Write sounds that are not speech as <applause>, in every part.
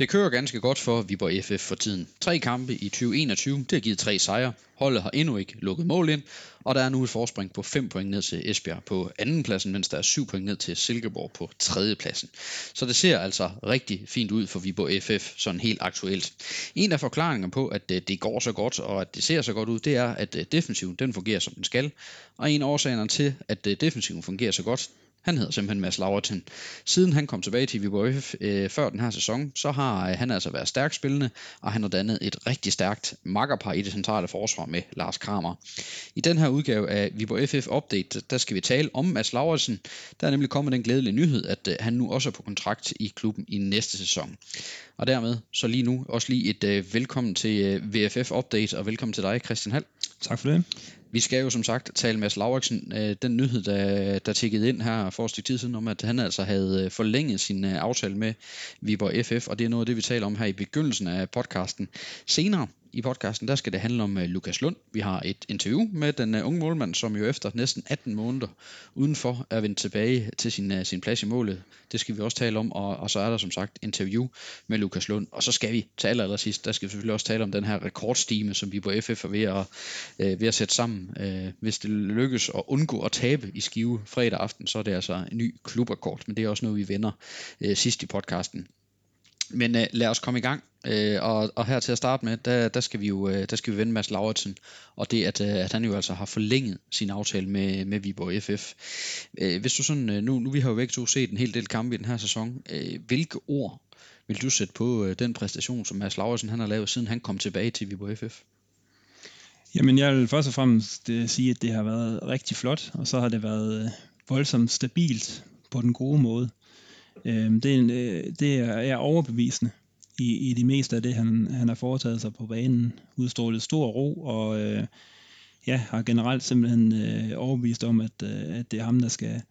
Det kører ganske godt for Viborg FF for tiden. Tre kampe i 2021, det har givet tre sejre. Holdet har endnu ikke lukket mål ind, og der er nu et forspring på 5 point ned til Esbjerg på andenpladsen, mens der er 7 point ned til Silkeborg på tredjepladsen. Så det ser altså rigtig fint ud for Viborg FF, sådan helt aktuelt. En af forklaringerne på, at øh, det går så godt, og at det ser så godt ud, det er, at øh, defensiven den fungerer som den skal. Og en af årsagerne til, at øh, defensiven fungerer så godt, han hedder simpelthen Mads Lauritsen. Siden han kom tilbage til Viborg øh, før den her sæson, så har øh, han altså været stærkt spillende, og han har dannet et rigtig stærkt makkerpar i det centrale forsvar med Lars Kramer. I den her udgave af Viborg FF Update, der skal vi tale om Mads Lauritsen. Der er nemlig kommet den glædelige nyhed, at øh, han nu også er på kontrakt i klubben i næste sæson. Og dermed så lige nu også lige et øh, velkommen til øh, VFF Update, og velkommen til dig, Christian Hall. Tak for det. Vi skal jo som sagt tale med Lauritsen. Øh, den nyhed, der, der tikkede ind her for et stykke tid siden, om at han altså havde øh, forlænget sin øh, aftale med Viborg FF, og det er noget af det, vi taler om her i begyndelsen af podcasten. Senere i podcasten, der skal det handle om uh, Lukas Lund. Vi har et interview med den uh, unge målmand, som jo efter næsten 18 måneder udenfor er vendt tilbage til sin, uh, sin plads i målet. Det skal vi også tale om, og, og så er der som sagt interview med Lukas Lund. Og så skal vi til allersidst, der skal vi selvfølgelig også tale om den her rekordstime, som vi på FF er ved at, uh, ved at sætte sammen. Uh, hvis det lykkes at undgå at tabe i Skive fredag aften, så er det altså en ny klubrekord, men det er også noget, vi vender uh, sidst i podcasten. Men øh, lad os komme i gang. Øh, og, og her til at starte med, der, der skal vi jo øh, der skal vi vende Mads Lauritsen, og det at, øh, at han jo altså har forlænget sin aftale med, med Viborg FF. Øh, hvis du sådan, øh, nu, nu vi har jo begge to set en hel del kampe i den her sæson, øh, hvilke ord vil du sætte på øh, den præstation, som Mads Lauritsen han har lavet, siden han kom tilbage til Viborg FF? Jamen jeg vil først og fremmest sige, at det har været rigtig flot, og så har det været voldsomt stabilt på den gode måde. Øhm, øh, det, det er overbevisende i, i det meste af det, han, han har foretaget sig på banen. Udstrålet stor ro, og øh, ja, har generelt simpelthen øh, overbevist om, at, øh, at det er ham, der skal,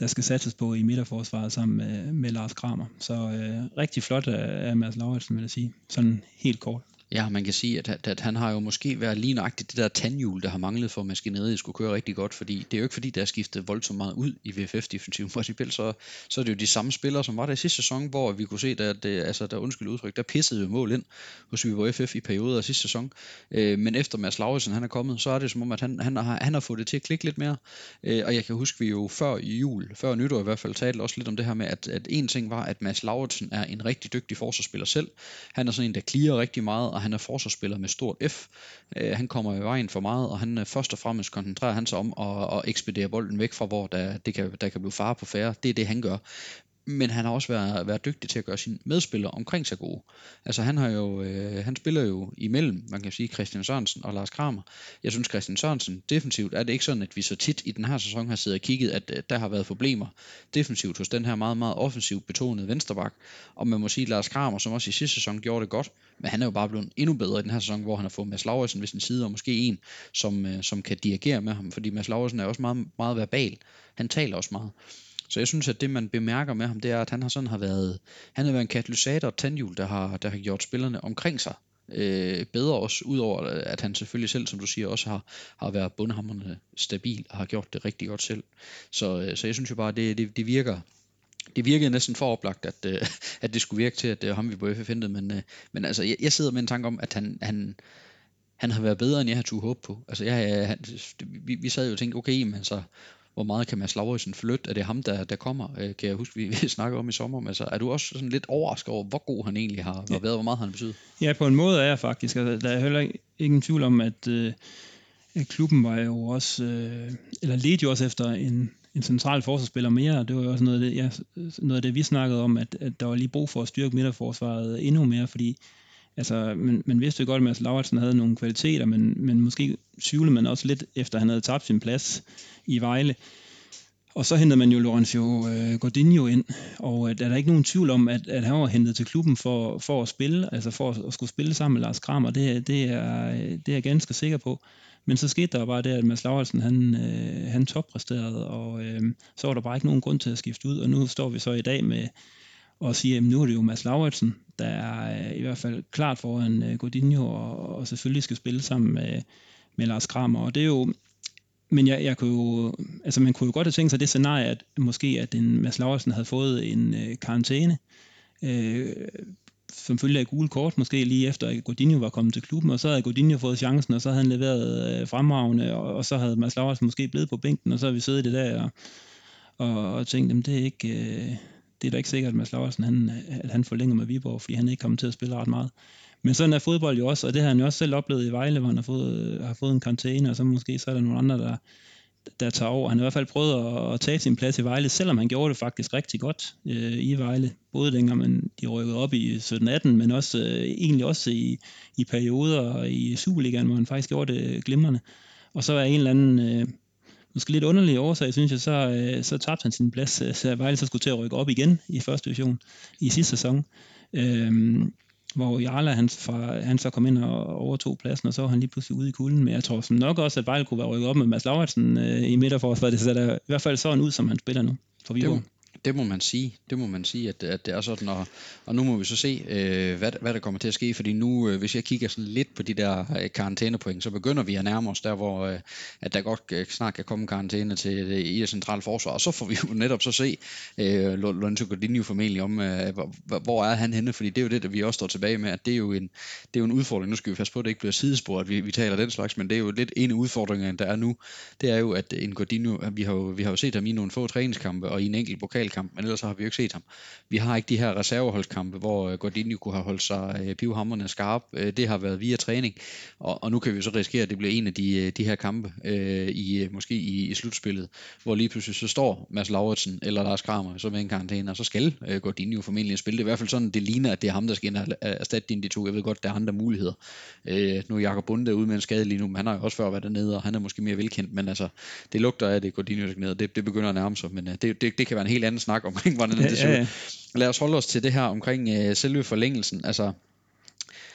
der skal satses på i midterforsvaret sammen med, med Lars Kramer. Så øh, rigtig flot af, af Mads Lauritsen, vil jeg sige. Sådan helt kort. Ja, man kan sige, at, at, at han har jo måske været lige nøjagtigt det der tandhjul, der har manglet for, at maskineriet skulle køre rigtig godt, fordi det er jo ikke fordi, der er skiftet voldsomt meget ud i VFF-defensiven. Principielt så, så er det jo de samme spillere, som var der i sidste sæson, hvor vi kunne se, at det, altså, der undskyld udtryk, der pissede jo mål ind hos Viborg FF i perioder af sidste sæson. Øh, men efter Mads Lauritsen han er kommet, så er det som om, at han, han, har, han har fået det til at klikke lidt mere. Øh, og jeg kan huske, vi jo før jul, før nytår i hvert fald, talte også lidt om det her med, at, at en ting var, at Mads Lauritsen er en rigtig dygtig forsvarsspiller selv. Han er sådan en, der klirer rigtig meget, og han er forsvarsspiller med stort F. Øh, han kommer i vejen for meget, og han øh, først og fremmest koncentrerer han sig om at, at ekspedere bolden væk fra, hvor der, det kan, der kan blive fare på færre. Det er det, han gør men han har også været, været dygtig til at gøre sine medspillere omkring sig gode. Altså han har jo, øh, han spiller jo imellem, man kan sige, Christian Sørensen og Lars Kramer. Jeg synes Christian Sørensen, defensivt er det ikke sådan, at vi så tit i den her sæson har siddet og kigget, at øh, der har været problemer defensivt hos den her meget, meget offensivt betonede vensterbak. Og man må sige, Lars Kramer, som også i sidste sæson gjorde det godt, men han er jo bare blevet endnu bedre i den her sæson, hvor han har fået Mads Lauritsen ved sin side, og måske en, som, øh, som kan dirigere med ham, fordi Mads Lauritsen er også meget, meget verbal. Han taler også meget. Så jeg synes, at det man bemærker med ham, det er, at han har sådan har været, han har været en katalysator og tandhjul, der har, der har gjort spillerne omkring sig øh, bedre også, udover at han selvfølgelig selv, som du siger, også har, har været bundhammerne stabil og har gjort det rigtig godt selv. Så, øh, så jeg synes jo bare, at det, det, det virker, det virkede næsten for oplagt, at, øh, at det skulle virke til, at det var ham, vi på FF hentede, men, øh, men altså, jeg, jeg sidder med en tanke om, at han, han, han har været bedre, end jeg har turde håbe på. Altså, jeg, øh, han, vi, vi sad jo og tænkte, okay, men altså, hvor meget kan Mads Lauritsen flytte? Er det ham, der, der kommer? Øh, kan jeg huske, vi, <laughs> vi snakker om i sommer. Men altså, er du også sådan lidt overrasket over, hvor god han egentlig har ja. været, hvor meget han betyder? Ja, på en måde er jeg faktisk. Altså, der er heller ikke, ingen tvivl om, at, øh, at klubben var jo også, øh, eller ledte jo også efter en, en central forsvarsspiller mere. Det var jo også noget af det, ja, noget af det vi snakkede om, at, at der var lige brug for at styrke midterforsvaret endnu mere, fordi Altså, man, man vidste jo godt, at Mads Lauritsen havde nogle kvaliteter, men, men måske tvivlede man også lidt, efter han havde tabt sin plads i Vejle. Og så hentede man jo Lorenzo øh, Gordinho ind, og øh, der er der ikke nogen tvivl om, at, at han var hentet til klubben for, for at spille, altså for at, at skulle spille sammen med Lars Kramer, det, det, er, det er jeg ganske sikker på. Men så skete der bare det, at Mads Lauritsen, han, øh, han toppræsterede, og øh, så var der bare ikke nogen grund til at skifte ud, og nu står vi så i dag med, og sige, at nu er det jo Mads Lauritsen, der er øh, i hvert fald klart foran øh, Godinho, og, og selvfølgelig skal spille sammen med, med Lars Kramer. Og det er jo, men jeg, jeg kunne jo, altså man kunne jo godt have tænkt sig det scenarie, at måske at en Mads Lauritsen havde fået en uh, karantæne, øh, som følge af gule kort, måske lige efter at Godinho var kommet til klubben, og så havde Godinho fået chancen, og så havde han leveret øh, fremragende, og, og så havde Mads Lauritsen måske blevet på bænken, og så havde vi siddet det der og, og, og tænkt, jamen det er ikke... Øh, det er da ikke sikkert, at Mads Laursen han, at han forlænger med Viborg, fordi han ikke kommer til at spille ret meget. Men sådan er fodbold jo også, og det har han jo også selv oplevet i Vejle, hvor han har fået, har fået en karantæne, og så måske så er der nogle andre, der, der tager over. Han har i hvert fald prøvet at, at tage sin plads i Vejle, selvom han gjorde det faktisk rigtig godt øh, i Vejle. Både dengang man, de rykkede op i 17-18, men også øh, egentlig også i, i perioder i Superligaen, hvor han faktisk gjorde det glimrende. Og så er en eller anden... Øh, måske lidt underlige årsag, synes jeg, så, øh, så tabte han sin plads, øh, så Vejle så skulle til at rykke op igen i første division i sidste sæson. Øh, hvor Jarla han, fra, han så kom ind og overtog pladsen, og så var han lige pludselig ude i kulden. Men jeg tror som nok også, at Vejle kunne være rykket op med Mads Lauritsen øh, i midterforsvaret. Det ser da i hvert fald sådan ud, som han spiller nu for Viborg. Det, det må man sige. Det må man sige, at, at det er sådan. Og, og nu må vi så se, øh, hvad, hvad der kommer til at ske. Fordi nu, øh, hvis jeg kigger sådan lidt på de der øh, karantænepoint, så begynder vi at nærme os der, hvor øh, at der godt øh, snart kan komme karantæne til det i det centrale forsvar. Og så får vi jo <laughs> netop så se øh, Lorenzo Godinho formentlig om, øh, hvor, hvor er han henne. Fordi det er jo det, der vi også står tilbage med, at det er jo en, det er jo en udfordring. Nu skal vi passe på, at det ikke bliver sidespor, at vi, vi taler den slags, men det er jo lidt en af udfordringerne, der er nu. Det er jo, at en Godinho, vi har jo, vi har jo set ham i nogle få træningskampe og i en enkelt pokalkamp, men ellers har vi jo ikke set ham. Vi har ikke de her reserveholdskampe, hvor øh, Gordini kunne have holdt sig øh, pivhammerne skarp. Øh, det har været via træning, og, og nu kan vi så risikere, at det bliver en af de, de her kampe øh, i måske i, i slutspillet, hvor lige pludselig så står Mads Lauritsen eller Lars Kramer så med en karantæne, og så skal øh, Gordini jo formentlig spille. Det er i hvert fald sådan, det ligner, at det er ham, der skal ind og erstatte de to. Jeg ved godt, der er andre muligheder. Øh, nu er Jakob Bunde ude med en skade lige nu, men han har jo også før været dernede, og han er måske mere velkendt, men altså, det lugter af, at det Gordini, skal ned, det, det begynder at nærme sig, men øh, det, det, det kan være en helt anden snak omkring, hvordan ja, det ser ja, ja. ud. Lad os holde os til det her omkring uh, selve forlængelsen. Altså,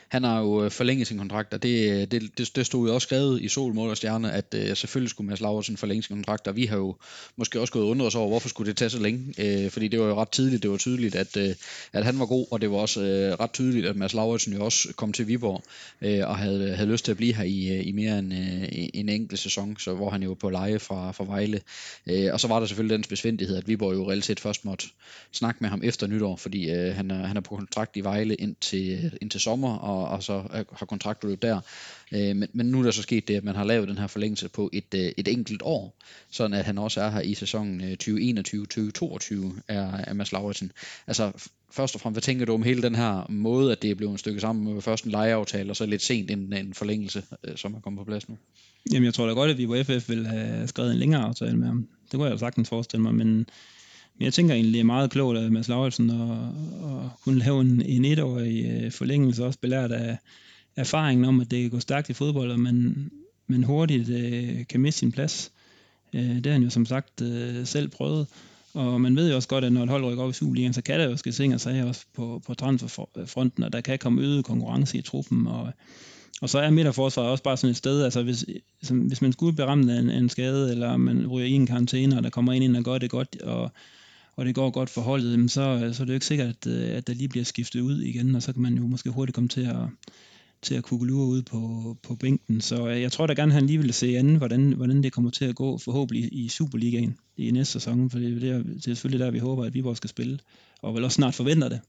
han har jo øh, forlænget sin kontrakt, og det, øh, det, det, det stod jo også skrevet i Sol, Mål og Stjerne, at øh, selvfølgelig skulle Mads Laursen forlænge sin kontrakt, og vi har jo måske også gået undret os over, hvorfor skulle det tage så længe, øh, fordi det var jo ret tidligt, det var tydeligt, at, øh, at han var god, og det var også øh, ret tydeligt, at Mads Laursen jo også kom til Viborg, øh, og havde, havde lyst til at blive her i, øh, i mere end øh, en enkelt sæson, så hvor han jo var på leje fra, fra Vejle. øh, og så var der selvfølgelig den besvindelighed, at Viborg jo reelt set først måtte snakke med ham efter nytår, fordi øh, han, er, han er på kontrakt i Vejle indtil, indtil sommer, og, og så øh, har kontraktudløb der. Øh, men, men nu er der så sket det, at man har lavet den her forlængelse på et, øh, et enkelt år, sådan at han også er her i sæsonen øh, 2021-2022 er, er Mads Lauritsen. Altså først og fremmest, hvad tænker du om hele den her måde, at det er blevet en stykke sammen med først en lejeaftale, og så lidt sent en, en forlængelse, øh, som er kommet på plads nu? Jamen jeg tror da godt, at vi på FF vil have skrevet en længere aftale med ham. Det kunne jeg jo sagtens forestille mig, men jeg tænker egentlig, det er meget klogt af Mads Lauritsen at, at kunne lave en, en etårig øh, forlængelse, også belært af erfaringen om, at det kan gå stærkt i fodbold, og man, man hurtigt øh, kan miste sin plads. Øh, det har han jo som sagt øh, selv prøvet. Og man ved jo også godt, at når et hold rykker op i Superligaen, så kan der jo ske ting og sager også på, på transferfronten, og der kan komme øget konkurrence i truppen. Og, og så er midterforsvaret også bare sådan et sted, altså hvis, som, hvis man skulle beramme en, en skade, eller man ryger i en karantæne, og der kommer ind ind og gør det godt, og og det går godt for holdet, så, så er det jo ikke sikkert, at, øh, at der lige bliver skiftet ud igen, og så kan man jo måske hurtigt komme til at, til at kugelure ud på, på bænken. Så øh, jeg tror da gerne, at han lige vil se anden, hvordan, hvordan det kommer til at gå, forhåbentlig i Superligaen i næste sæson, for det er, det er selvfølgelig der, vi håber, at Viborg skal spille, og vel også snart forventer det,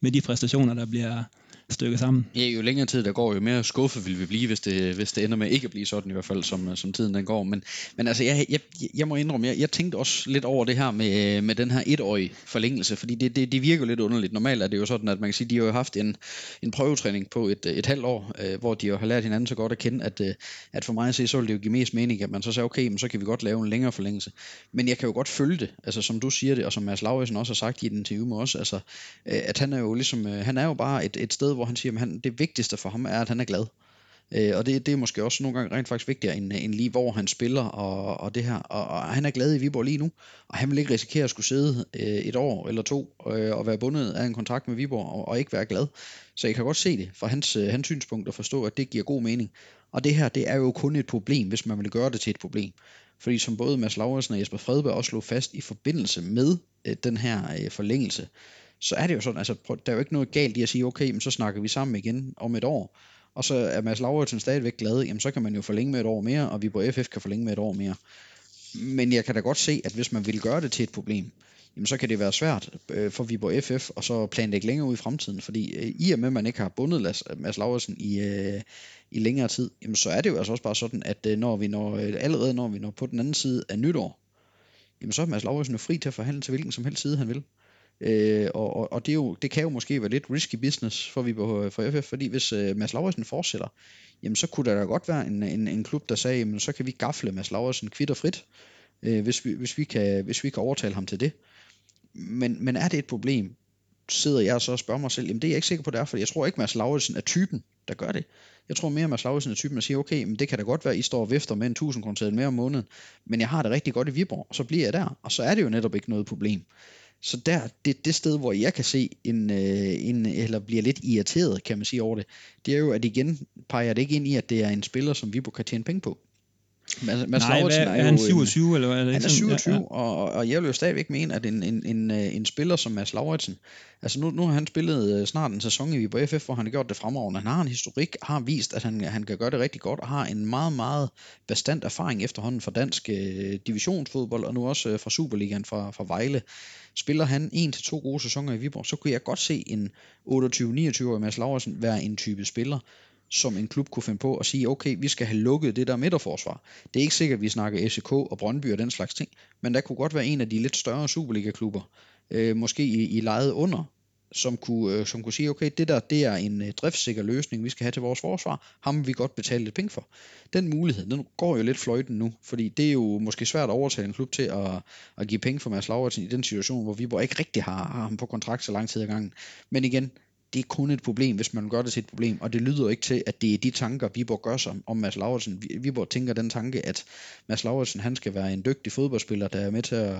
med de præstationer, der bliver, stykke sammen. Ja, jo længere tid der går, jo mere skuffet vil vi blive, hvis det, hvis det ender med ikke at blive sådan i hvert fald, som, som tiden den går. Men, men altså, jeg, jeg, jeg må indrømme, jeg, jeg tænkte også lidt over det her med, med den her etårige forlængelse, fordi det, det, det virker lidt underligt. Normalt er det jo sådan, at man kan sige, de har jo haft en, en prøvetræning på et, et halvt år, øh, hvor de jo har lært hinanden så godt at kende, at, øh, at for mig at se, så ville det jo give mest mening, at man så siger, okay, men så kan vi godt lave en længere forlængelse. Men jeg kan jo godt følge det, altså som du siger det, og som Mads Lauritsen også har sagt i den interview med os, altså, øh, at han er jo ligesom, øh, han er jo bare et, et sted, hvor han siger, at han, det vigtigste for ham er, at han er glad. Øh, og det, det er måske også nogle gange rent faktisk vigtigere end, end lige hvor han spiller og, og det her. Og, og han er glad i Viborg lige nu, og han vil ikke risikere at skulle sidde øh, et år eller to øh, og være bundet af en kontrakt med Viborg og, og ikke være glad. Så jeg kan godt se det fra hans, øh, hans synspunkt og forstå, at det giver god mening. Og det her, det er jo kun et problem, hvis man vil gøre det til et problem. Fordi som både Mads Lauritsen og Jesper Fredberg også slog fast i forbindelse med øh, den her øh, forlængelse, så er det jo sådan, altså der er jo ikke noget galt i at sige, okay, men så snakker vi sammen igen om et år, og så er Mads Lauritsen stadigvæk glad, jamen så kan man jo forlænge med et år mere, og vi på FF kan forlænge med et år mere. Men jeg kan da godt se, at hvis man vil gøre det til et problem, jamen så kan det være svært øh, for Viborg FF og så planlægge længere ud i fremtiden, fordi øh, i og med, at man ikke har bundet øh, Mads Lauritsen i, øh, i længere tid, jamen så er det jo altså også bare sådan, at øh, når vi når, øh, allerede når vi når på den anden side af nytår, jamen så er Mads Lauritsen jo fri til at forhandle til hvilken som helst side han vil. Øh, og, og, og det, er jo, det kan jo måske være lidt risky business for, vi for FF, fordi hvis øh, Mads Lauritsen fortsætter, jamen så kunne der da godt være en, en, en klub, der sagde, jamen så kan vi gafle Mads Lauritsen kvitt og frit, øh, hvis, vi, hvis, vi kan, hvis vi kan overtale ham til det. Men, men er det et problem, sidder jeg så og spørger mig selv, jamen det er jeg ikke sikker på, det er, for jeg tror ikke, Mads Lauritsen er typen, der gør det. Jeg tror mere, at Mads Lauritsen er typen, der siger, okay, men det kan da godt være, at I står og vifter med en 1000 kroner mere om måneden, men jeg har det rigtig godt i Viborg, og så bliver jeg der, og så er det jo netop ikke noget problem. Så der, det, det sted, hvor jeg kan se en, øh, en, eller bliver lidt irriteret, kan man sige over det, det er jo, at igen peger det ikke ind i, at det er en spiller, som Viborg kan tjene penge på. Mads, Mads Nej, hvad, er, er han 27 en, eller hvad er det? Han er 27, ja, ja. Og, og jeg vil jo stadigvæk mene, at en, en, en, øh, en spiller som Mads Lauritsen, altså nu, nu har han spillet øh, snart en sæson i Viborg FF, hvor han har gjort det fremragende. Han har en historik, har vist, at han, han kan gøre det rigtig godt, og har en meget, meget bestand erfaring efterhånden fra dansk øh, divisionsfodbold, og nu også øh, fra Superligaen fra, fra Vejle. Spiller han en til to gode sæsoner i Viborg, så kunne jeg godt se en 28-29-årig Mads Lauritsen være en type spiller, som en klub kunne finde på at sige, okay, vi skal have lukket det der midterforsvar. Det er ikke sikkert, at vi snakker FCK og Brøndby og den slags ting, men der kunne godt være en af de lidt større Superliga-klubber, øh, måske i, i lejet under, som kunne, øh, som kunne sige, okay, det der det er en øh, driftssikker løsning, vi skal have til vores forsvar, ham vil vi godt betale lidt penge for. Den mulighed, den går jo lidt fløjten nu, fordi det er jo måske svært at overtale en klub til at, at give penge for Mads Lauritsen i den situation, hvor vi ikke rigtig har, har ham på kontrakt så lang tid ad gangen. Men igen, det er kun et problem, hvis man gør det til et problem, og det lyder ikke til, at det er de tanker, Viborg gør sig om Mads Lauritsen. Viborg tænker den tanke, at Mads Lauritsen, han skal være en dygtig fodboldspiller, der er med til at,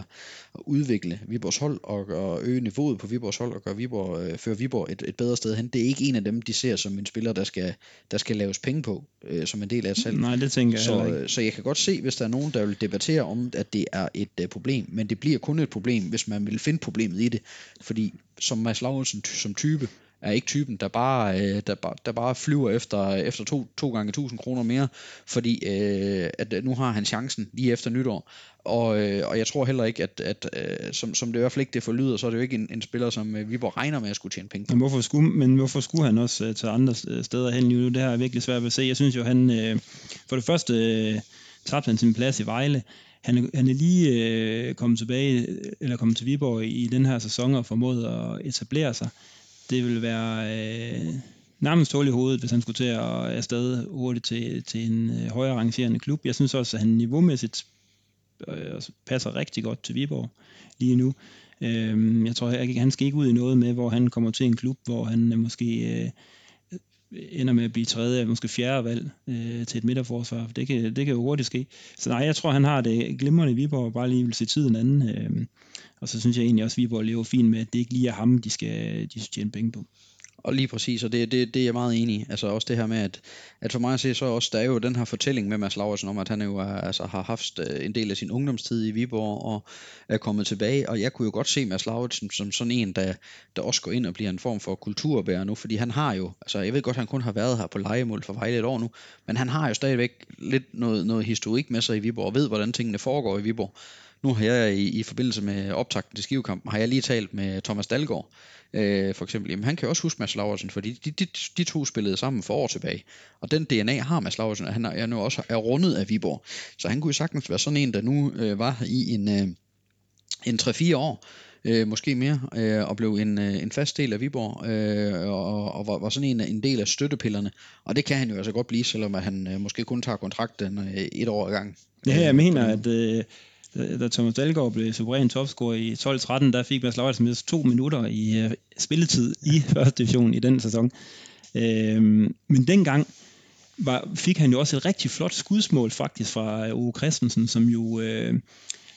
udvikle Viborgs hold og, og øge niveauet på Viborgs hold og gøre Viborg, øh, føre Viborg et, et bedre sted hen. Det er ikke en af dem, de ser som en spiller, der skal, der skal laves penge på, øh, som en del af et salg. Nej, det tænker jeg så, ikke. så jeg kan godt se, hvis der er nogen, der vil debattere om, at det er et uh, problem, men det bliver kun et problem, hvis man vil finde problemet i det, fordi som Mads Lauritsen som type, er ikke typen, der bare, øh, der, bare, der bare flyver efter, efter to, to gange 1000 kroner mere, fordi øh, at øh, nu har han chancen lige efter nytår. Og, øh, og jeg tror heller ikke, at, at øh, som, som det i hvert fald ikke det forlyder, så er det jo ikke en, en spiller, som øh, Viborg regner med at skulle tjene penge på. Men hvorfor skulle, men hvorfor skulle han også øh, tage andre øh, steder hen nu? Det har jeg virkelig svært ved at se. Jeg synes jo, han øh, for det første øh, tabte han sin plads i Vejle. Han, han er lige øh, kommet tilbage, eller kommet til Viborg i, i den her sæson og formået at etablere sig det vil være øh, nærmest hul i hovedet, hvis han skulle til at afsted hurtigt til, til en øh, højere rangerende klub. Jeg synes også, at han niveaumæssigt øh, passer rigtig godt til Viborg lige nu. Øh, jeg tror, at han skal ikke ud i noget med, hvor han kommer til en klub, hvor han måske øh, ender med at blive tredje, måske fjerde valg øh, til et midterforsvar. Det kan, det kan jo hurtigt ske. Så nej, jeg tror, han har det glimrende i Viborg, bare lige vil se tiden anden. Øh, og så synes jeg egentlig også, at Viborg lever fint med, at det ikke lige er ham, de skal, de skal tjene penge på. Og lige præcis, og det, det, det er jeg meget enig i. Altså også det her med, at, at for mig at se, så også, der er jo den her fortælling med Mads Laursen om, at han jo er, altså, har haft øh, en del af sin ungdomstid i Viborg og er kommet tilbage. Og jeg kunne jo godt se Mads Laursen som sådan en, der, der også går ind og bliver en form for kulturbærer nu, fordi han har jo, altså jeg ved godt, at han kun har været her på legemål for Vejle et år nu, men han har jo stadigvæk lidt noget, noget historik med sig i Viborg og ved, hvordan tingene foregår i Viborg. Nu har jeg i, i forbindelse med optakten til skivekampen, har jeg lige talt med Thomas Dalgaard, øh, for eksempel. Jamen, han kan også huske Mads Laversen, fordi de, de, de to spillede sammen for år tilbage. Og den DNA har Mads Laversen, han er, nu også er rundet af Viborg. Så han kunne jo sagtens være sådan en, der nu øh, var i en, øh, en 3-4 år, øh, måske mere, øh, og blev en, øh, en fast del af Viborg, øh, og, og var, var sådan en, en del af støttepillerne. Og det kan han jo altså godt blive, selvom at han øh, måske kun tager kontrakten øh, et år ad gang. Ja, jeg mener, at... Øh da Thomas Dahlgaard blev suveræn topscorer i 12-13, der fik Mads Lauritsen med to minutter i uh, spilletid i første division i den sæson. Uh, men dengang var, fik han jo også et rigtig flot skudsmål faktisk fra Ove Christensen, som jo, uh,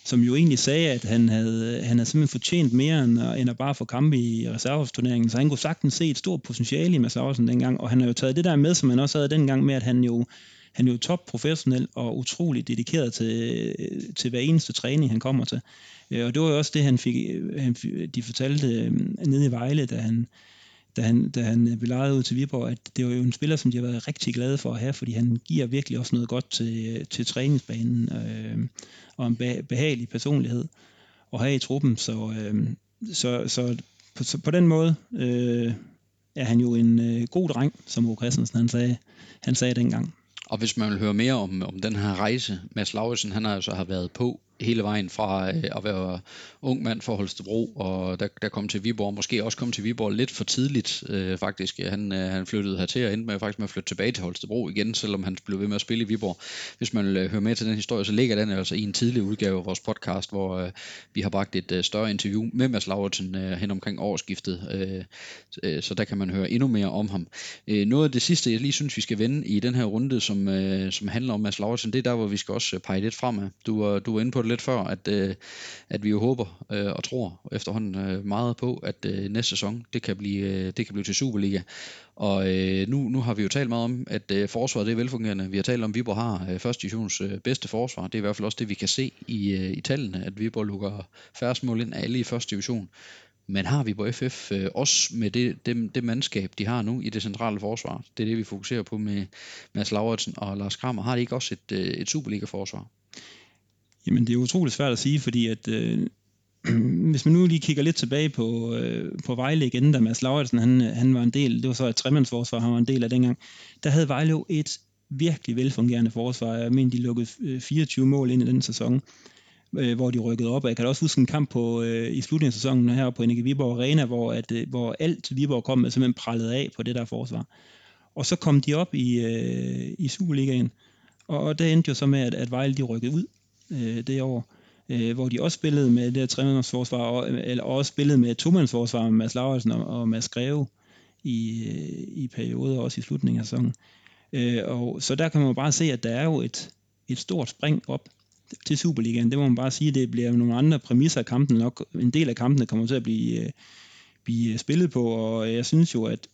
som jo egentlig sagde, at han havde, han havde simpelthen fortjent mere end, end at bare få kampe i reserveturneringen. Så han kunne sagtens se et stort potentiale i Mads Lauritsen dengang, og han har jo taget det der med, som han også havde dengang med, at han jo han er jo top professionel og utrolig dedikeret til, til hver eneste træning, han kommer til. Øh, og det var jo også det, han fik, øh, han, de fortalte øh, nede i Vejle, da han, da han, da han blev lejet ud til Viborg, at det var jo en spiller, som de har været rigtig glade for at have, fordi han giver virkelig også noget godt til, til træningsbanen øh, og en behagelig personlighed. at have i truppen. Så, øh, så, så på, så på den måde øh, er han jo en øh, god dreng, som O. Christensen han sagde, han sagde dengang. Og hvis man vil høre mere om, om den her rejse, Mads Lauritsen, han har altså har været på hele vejen fra øh, at være ung mand for Holstebro, og der, der kom til Viborg, måske også kom til Viborg lidt for tidligt øh, faktisk. Han, øh, han flyttede hertil og endte med faktisk med at flytte tilbage til Holstebro igen, selvom han blev ved med at spille i Viborg. Hvis man vil øh, høre med til den historie, så ligger den altså i en tidlig udgave af vores podcast, hvor øh, vi har bragt et øh, større interview med Mads Lauritsen øh, hen omkring årsskiftet, øh, øh, så der kan man høre endnu mere om ham. Øh, noget af det sidste, jeg lige synes, vi skal vende i den her runde, som, øh, som handler om Mads Lauritsen, det er der, hvor vi skal også øh, pege lidt fremad. Du, øh, du var inde på det lidt før, at, øh, at vi jo håber øh, og tror efterhånden øh, meget på, at øh, næste sæson, det kan blive, øh, det kan blive til Superliga. Og øh, nu, nu har vi jo talt meget om, at øh, forsvaret det er velfungerende. Vi har talt om, at Viborg har øh, første divisions øh, bedste forsvar. Det er i hvert fald også det, vi kan se i, øh, i tallene, at Viborg lukker færre mål ind af alle i første division. Men har vi på FF øh, også med det, det, det mandskab, de har nu i det centrale forsvar, det er det, vi fokuserer på med Mads Lauritsen og Lars Kramer, har de ikke også et, øh, et Superliga-forsvar? Jamen, det er utroligt svært at sige, fordi at, øh, <clears throat> hvis man nu lige kigger lidt tilbage på, øh, på Vejle igen, da Mads Lauritsen, han, øh, han var en del, det var så et tremandsforsvar, han var en del af dengang, der havde Vejle jo et virkelig velfungerende forsvar. Jeg mener, de lukkede øh, 24 mål ind i den sæson, øh, hvor de rykkede op. Jeg kan også huske en kamp på, øh, i slutningen af sæsonen her på Energi Viborg Arena, hvor, at, øh, hvor alt Viborg kom med simpelthen prallede af på det der forsvar. Og så kom de op i, øh, i Superligaen, og, og det endte jo så med, at, at Vejle de rykkede ud øh, det år, øh, hvor de også spillede med det her tremandsforsvar, og, eller også spillede med tomandsforsvar med Mads Lauritsen og, og Mads Greve i, øh, i perioder, også i slutningen af sæsonen. Øh, og, så der kan man bare se, at der er jo et, et stort spring op til Superligaen. Det må man bare sige, det bliver nogle andre præmisser af kampen nok. En del af kampene kommer til at blive, øh, blive spillet på, og jeg synes jo, at,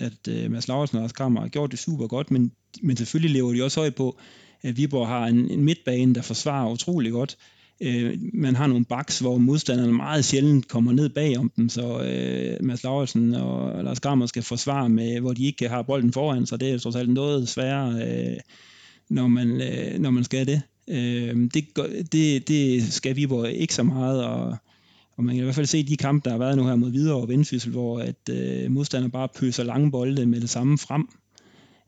at øh, Mads Lauritsen og Lars Kammer har gjort det super godt, men, men selvfølgelig lever de også højt på, Øh, Viborg har en, en midtbane, der forsvarer utrolig godt. Øh, man har nogle baks, hvor modstanderne meget sjældent kommer ned bag om dem, så øh, Mads Lauritsen og Lars Grammer skal forsvare med, hvor de ikke har bolden foran, så det er trods alt noget sværere, øh, når, man, øh, når man skal det. Øh, det, det. Det skal Viborg ikke så meget, og, og man kan i hvert fald se de kampe, der har været nu her mod Hvidovre og Vendsyssel, hvor at øh, modstanderne bare pøser lange bolde med det samme frem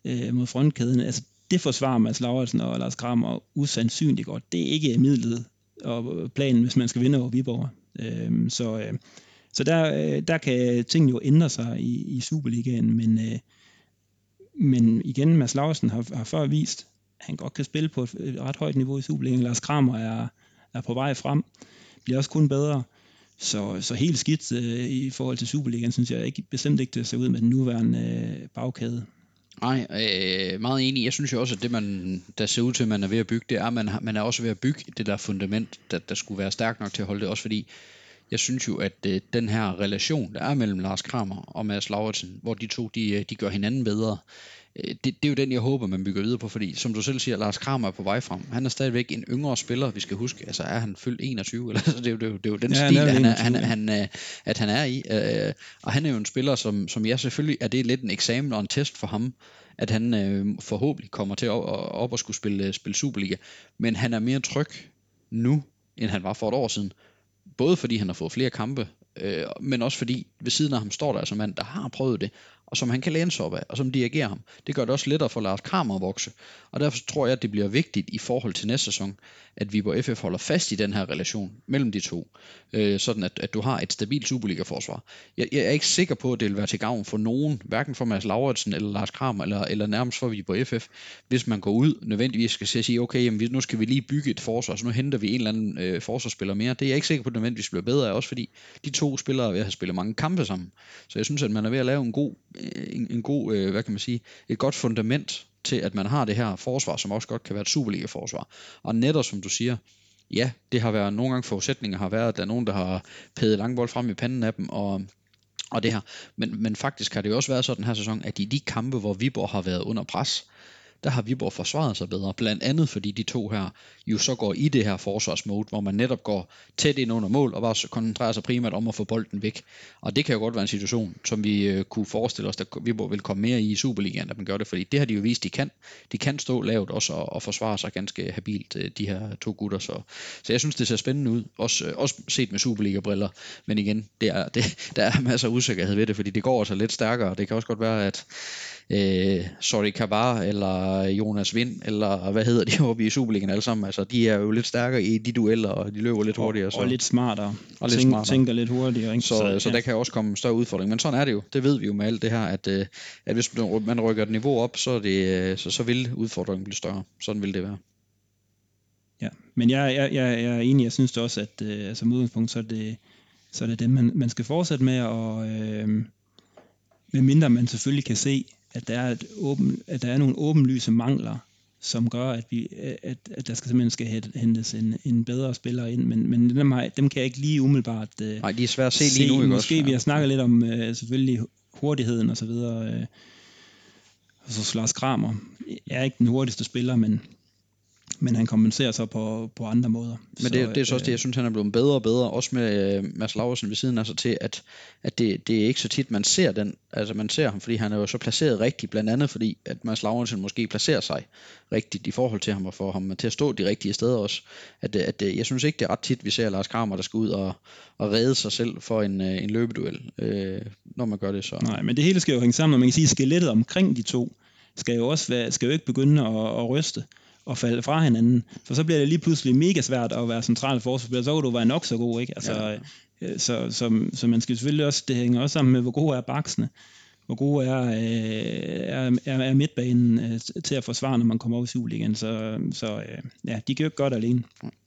øh, mod frontkæden. Altså, det forsvarer Mads Lauritsen og Lars Kramer usandsynligt godt. Det er ikke midlet og planen, hvis man skal vinde over Viborg. Øh, så øh, så der, øh, der kan tingene jo ændre sig i, i Superligaen, men, øh, men igen, Mads Lauritsen har, har før vist, at han godt kan spille på et, et ret højt niveau i Superligaen. Lars Kramer er, er på vej frem, bliver også kun bedre. Så, så helt skidt øh, i forhold til Superligaen, synes jeg ikke, bestemt ikke, det ser ud med den nuværende øh, bagkæde. Nej, øh, meget enig. Jeg synes jo også, at det, man, der ser ud til, at man er ved at bygge, det er, at man, man er også ved at bygge det der fundament, der, der skulle være stærkt nok til at holde det. Også fordi, jeg synes jo, at øh, den her relation, der er mellem Lars Kramer og Mads Lauritsen, hvor de to, de, øh, de gør hinanden bedre, det, det er jo den, jeg håber, man bygger videre på, fordi som du selv siger, Lars Kramer er på vej frem. Han er stadigvæk en yngre spiller, vi skal huske. Altså er han fyldt 21, eller <laughs> så det er jo, det er jo, det er jo den ja, stil, han er, han, han, han, at han er i. Øh, og han er jo en spiller, som, som jeg selvfølgelig, er det lidt en eksamen og en test for ham, at han øh, forhåbentlig kommer til at op, og skulle spille, spille Superliga. Men han er mere tryg nu, end han var for et år siden. Både fordi han har fået flere kampe, øh, men også fordi ved siden af ham står der altså mand, der har prøvet det, og som han kan læne sig op af, og som dirigerer ham. Det gør det også lettere for Lars Kramer at vokse, og derfor tror jeg, at det bliver vigtigt i forhold til næste sæson, at vi på FF holder fast i den her relation mellem de to, øh, sådan at, at du har et stabilt Superliga-forsvar. Jeg, jeg er ikke sikker på, at det vil være til gavn for nogen, hverken for Mads Lauritsen eller Lars Kramer, eller, eller nærmest for vi på FF, hvis man går ud nødvendigvis skal sige, okay, jamen, nu skal vi lige bygge et forsvar, så nu henter vi en eller anden øh, forsvarsspiller mere. Det er jeg ikke sikker på, at det nødvendigvis bliver bedre af, også fordi de to spillere er ved at have spillet mange kampe sammen. Så jeg synes, at man er ved at lave en god, Øh, en, en god øh, hvad kan man sige, et godt fundament til, at man har det her forsvar, som også godt kan være et Superliga-forsvar. Og netop som du siger, ja, det har været nogle gange forudsætninger har været, at der er nogen, der har pædet langbold frem i panden af dem, og og det her. Men, men faktisk har det jo også været sådan her sæson, at i de kampe, hvor Viborg har været under pres, der har Viborg forsvaret sig bedre. Blandt andet fordi de to her jo så går i det her forsvarsmode, hvor man netop går tæt ind under mål og bare koncentrerer sig primært om at få bolden væk. Og det kan jo godt være en situation, som vi øh, kunne forestille os, at Viborg vil komme mere i i Superligaen, at man gør det, fordi det har de jo vist, de kan. De kan stå lavt også og, og forsvare sig ganske habilt, øh, de her to gutter. Så, så jeg synes, det ser spændende ud, også, øh, også set med Superliga-briller. Men igen, det er, det, der er masser af usikkerhed ved det, fordi det går altså lidt stærkere. Det kan også godt være, at øh, Sorry Kabar eller Jonas Vind, eller hvad hedder de <laughs> oppe i Superligaen alle sammen, altså de er jo lidt stærkere i de dueller, og de løber lidt hurtigere. Så. Og lidt smartere. Og lidt Tænk, smartere. Tænker lidt hurtigere. Ikke? Så, så, så ja. der kan også komme større udfordring. Men sådan er det jo. Det ved vi jo med alt det her, at, øh, at hvis man rykker et niveau op, så, er det, øh, så, så vil udfordringen blive større. Sådan vil det være. Ja, men jeg, jeg, jeg, jeg er enig, jeg synes det også, at øh, altså, med udgangspunkt, så er det, så er det dem, man, man skal fortsætte med, og øh, medmindre man selvfølgelig kan se, at der er, et åben, at der er nogle åbenlyse mangler, som gør, at, vi, at, at der skal simpelthen skal hentes en, en bedre spiller ind, men, men dem, har, dem kan jeg ikke lige umiddelbart uh, Nej, de er svært at se, se lige nu. Ikke Måske også, ja. vi har snakket lidt om uh, selvfølgelig hurtigheden og så videre. Uh, og så Lars Kramer er ikke den hurtigste spiller, men men han kompenserer så på, på andre måder. Men det, så, det er så også det, jeg synes, han er blevet bedre og bedre, også med uh, Mads Laversen ved siden af sig til, at, at det, det er ikke så tit, man ser den, altså man ser ham, fordi han er jo så placeret rigtigt, blandt andet fordi, at Mads Laversen måske placerer sig rigtigt i forhold til ham, og får ham til at stå de rigtige steder også. At, at, at jeg synes ikke, det er ret tit, vi ser Lars Kramer, der skal ud og, og redde sig selv for en, uh, en løbeduel, uh, når man gør det så. Nej, men det hele skal jo hænge sammen, og man kan sige, at skelettet omkring de to, skal jo også være, skal jo ikke begynde at, at ryste og falde fra hinanden. For så bliver det lige pludselig mega svært at være central forsvarsspiller. Så kan du være nok så god, ikke? Altså, ja. Øh, så, så, så man skal selvfølgelig også, det hænger også sammen med, hvor gode er baksene hvor gode er, øh, er, er midtbanen øh, til at forsvare, når man kommer over i Superligaen. Så, så øh, ja, de gør ikke godt alene.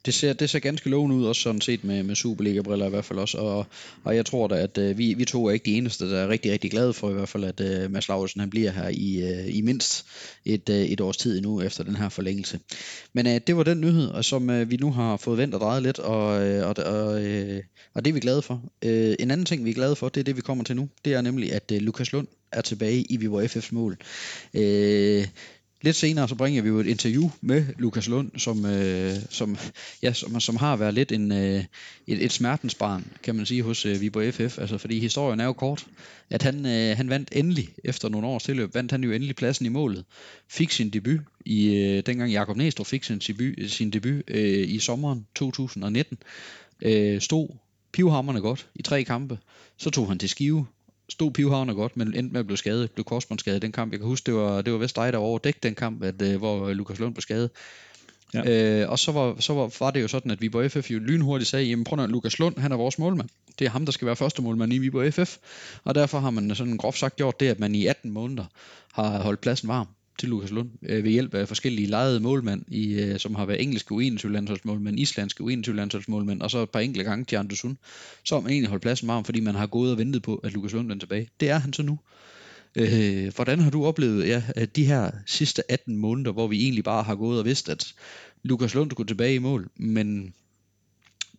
Det ser, det ser ganske lovende ud, også sådan set med, med Superliga-briller i hvert fald også. Og, og jeg tror da, at øh, vi, vi to er ikke de eneste, der er rigtig, rigtig glade for i hvert fald, at øh, Mads Lauritsen han bliver her i, øh, i mindst et, øh, et års tid endnu efter den her forlængelse. Men øh, det var den nyhed, og som øh, vi nu har fået vendt og drejet lidt, og, øh, og, og, øh, og det er vi glade for. Øh, en anden ting, vi er glade for, det er det, vi kommer til nu. Det er nemlig, at øh, Lukas Lund er tilbage i Viborg FF's mål. Øh, lidt senere så bringer vi jo et interview med Lukas Lund, som, øh, som, ja, som, som har været lidt en, øh, et, et smertensbarn, kan man sige, hos øh, Viborg FF. Altså, fordi historien er jo kort, at han, øh, han vandt endelig, efter nogle års tilløb, vandt han jo endelig pladsen i målet. Fik sin debut, i øh, dengang Jakob Næstrup fik sin debut, sin debut øh, i sommeren 2019. Øh, stod pivhammerne godt i tre kampe. Så tog han til Skive, stod Pivhavner godt, men endte med at blive skadet, blev korsbåndsskadet den kamp. Jeg kan huske, det var, det var vist dig, der overdækte den kamp, at, uh, hvor Lukas Lund blev skadet. Ja. Øh, og så, var, så var, var det jo sådan, at Viborg FF jo lynhurtigt sagde, jamen prøv at Lukas Lund, han er vores målmand. Det er ham, der skal være første målmand i Viborg FF. Og derfor har man sådan groft sagt gjort det, at man i 18 måneder har holdt pladsen varm til Lukas Lund øh, ved hjælp af forskellige lejede målmænd, i, øh, som har været engelske U21-landsholdsmålmænd, islandske U21-landsholdsmålmænd, og så et par enkelte gange til Andersson. Så har man egentlig holdt pladsen varm, fordi man har gået og ventet på, at Lukas Lund vender tilbage. Det er han så nu. Øh, hvordan har du oplevet ja, de her sidste 18 måneder, hvor vi egentlig bare har gået og vidst, at Lukas Lund skulle tilbage i mål, men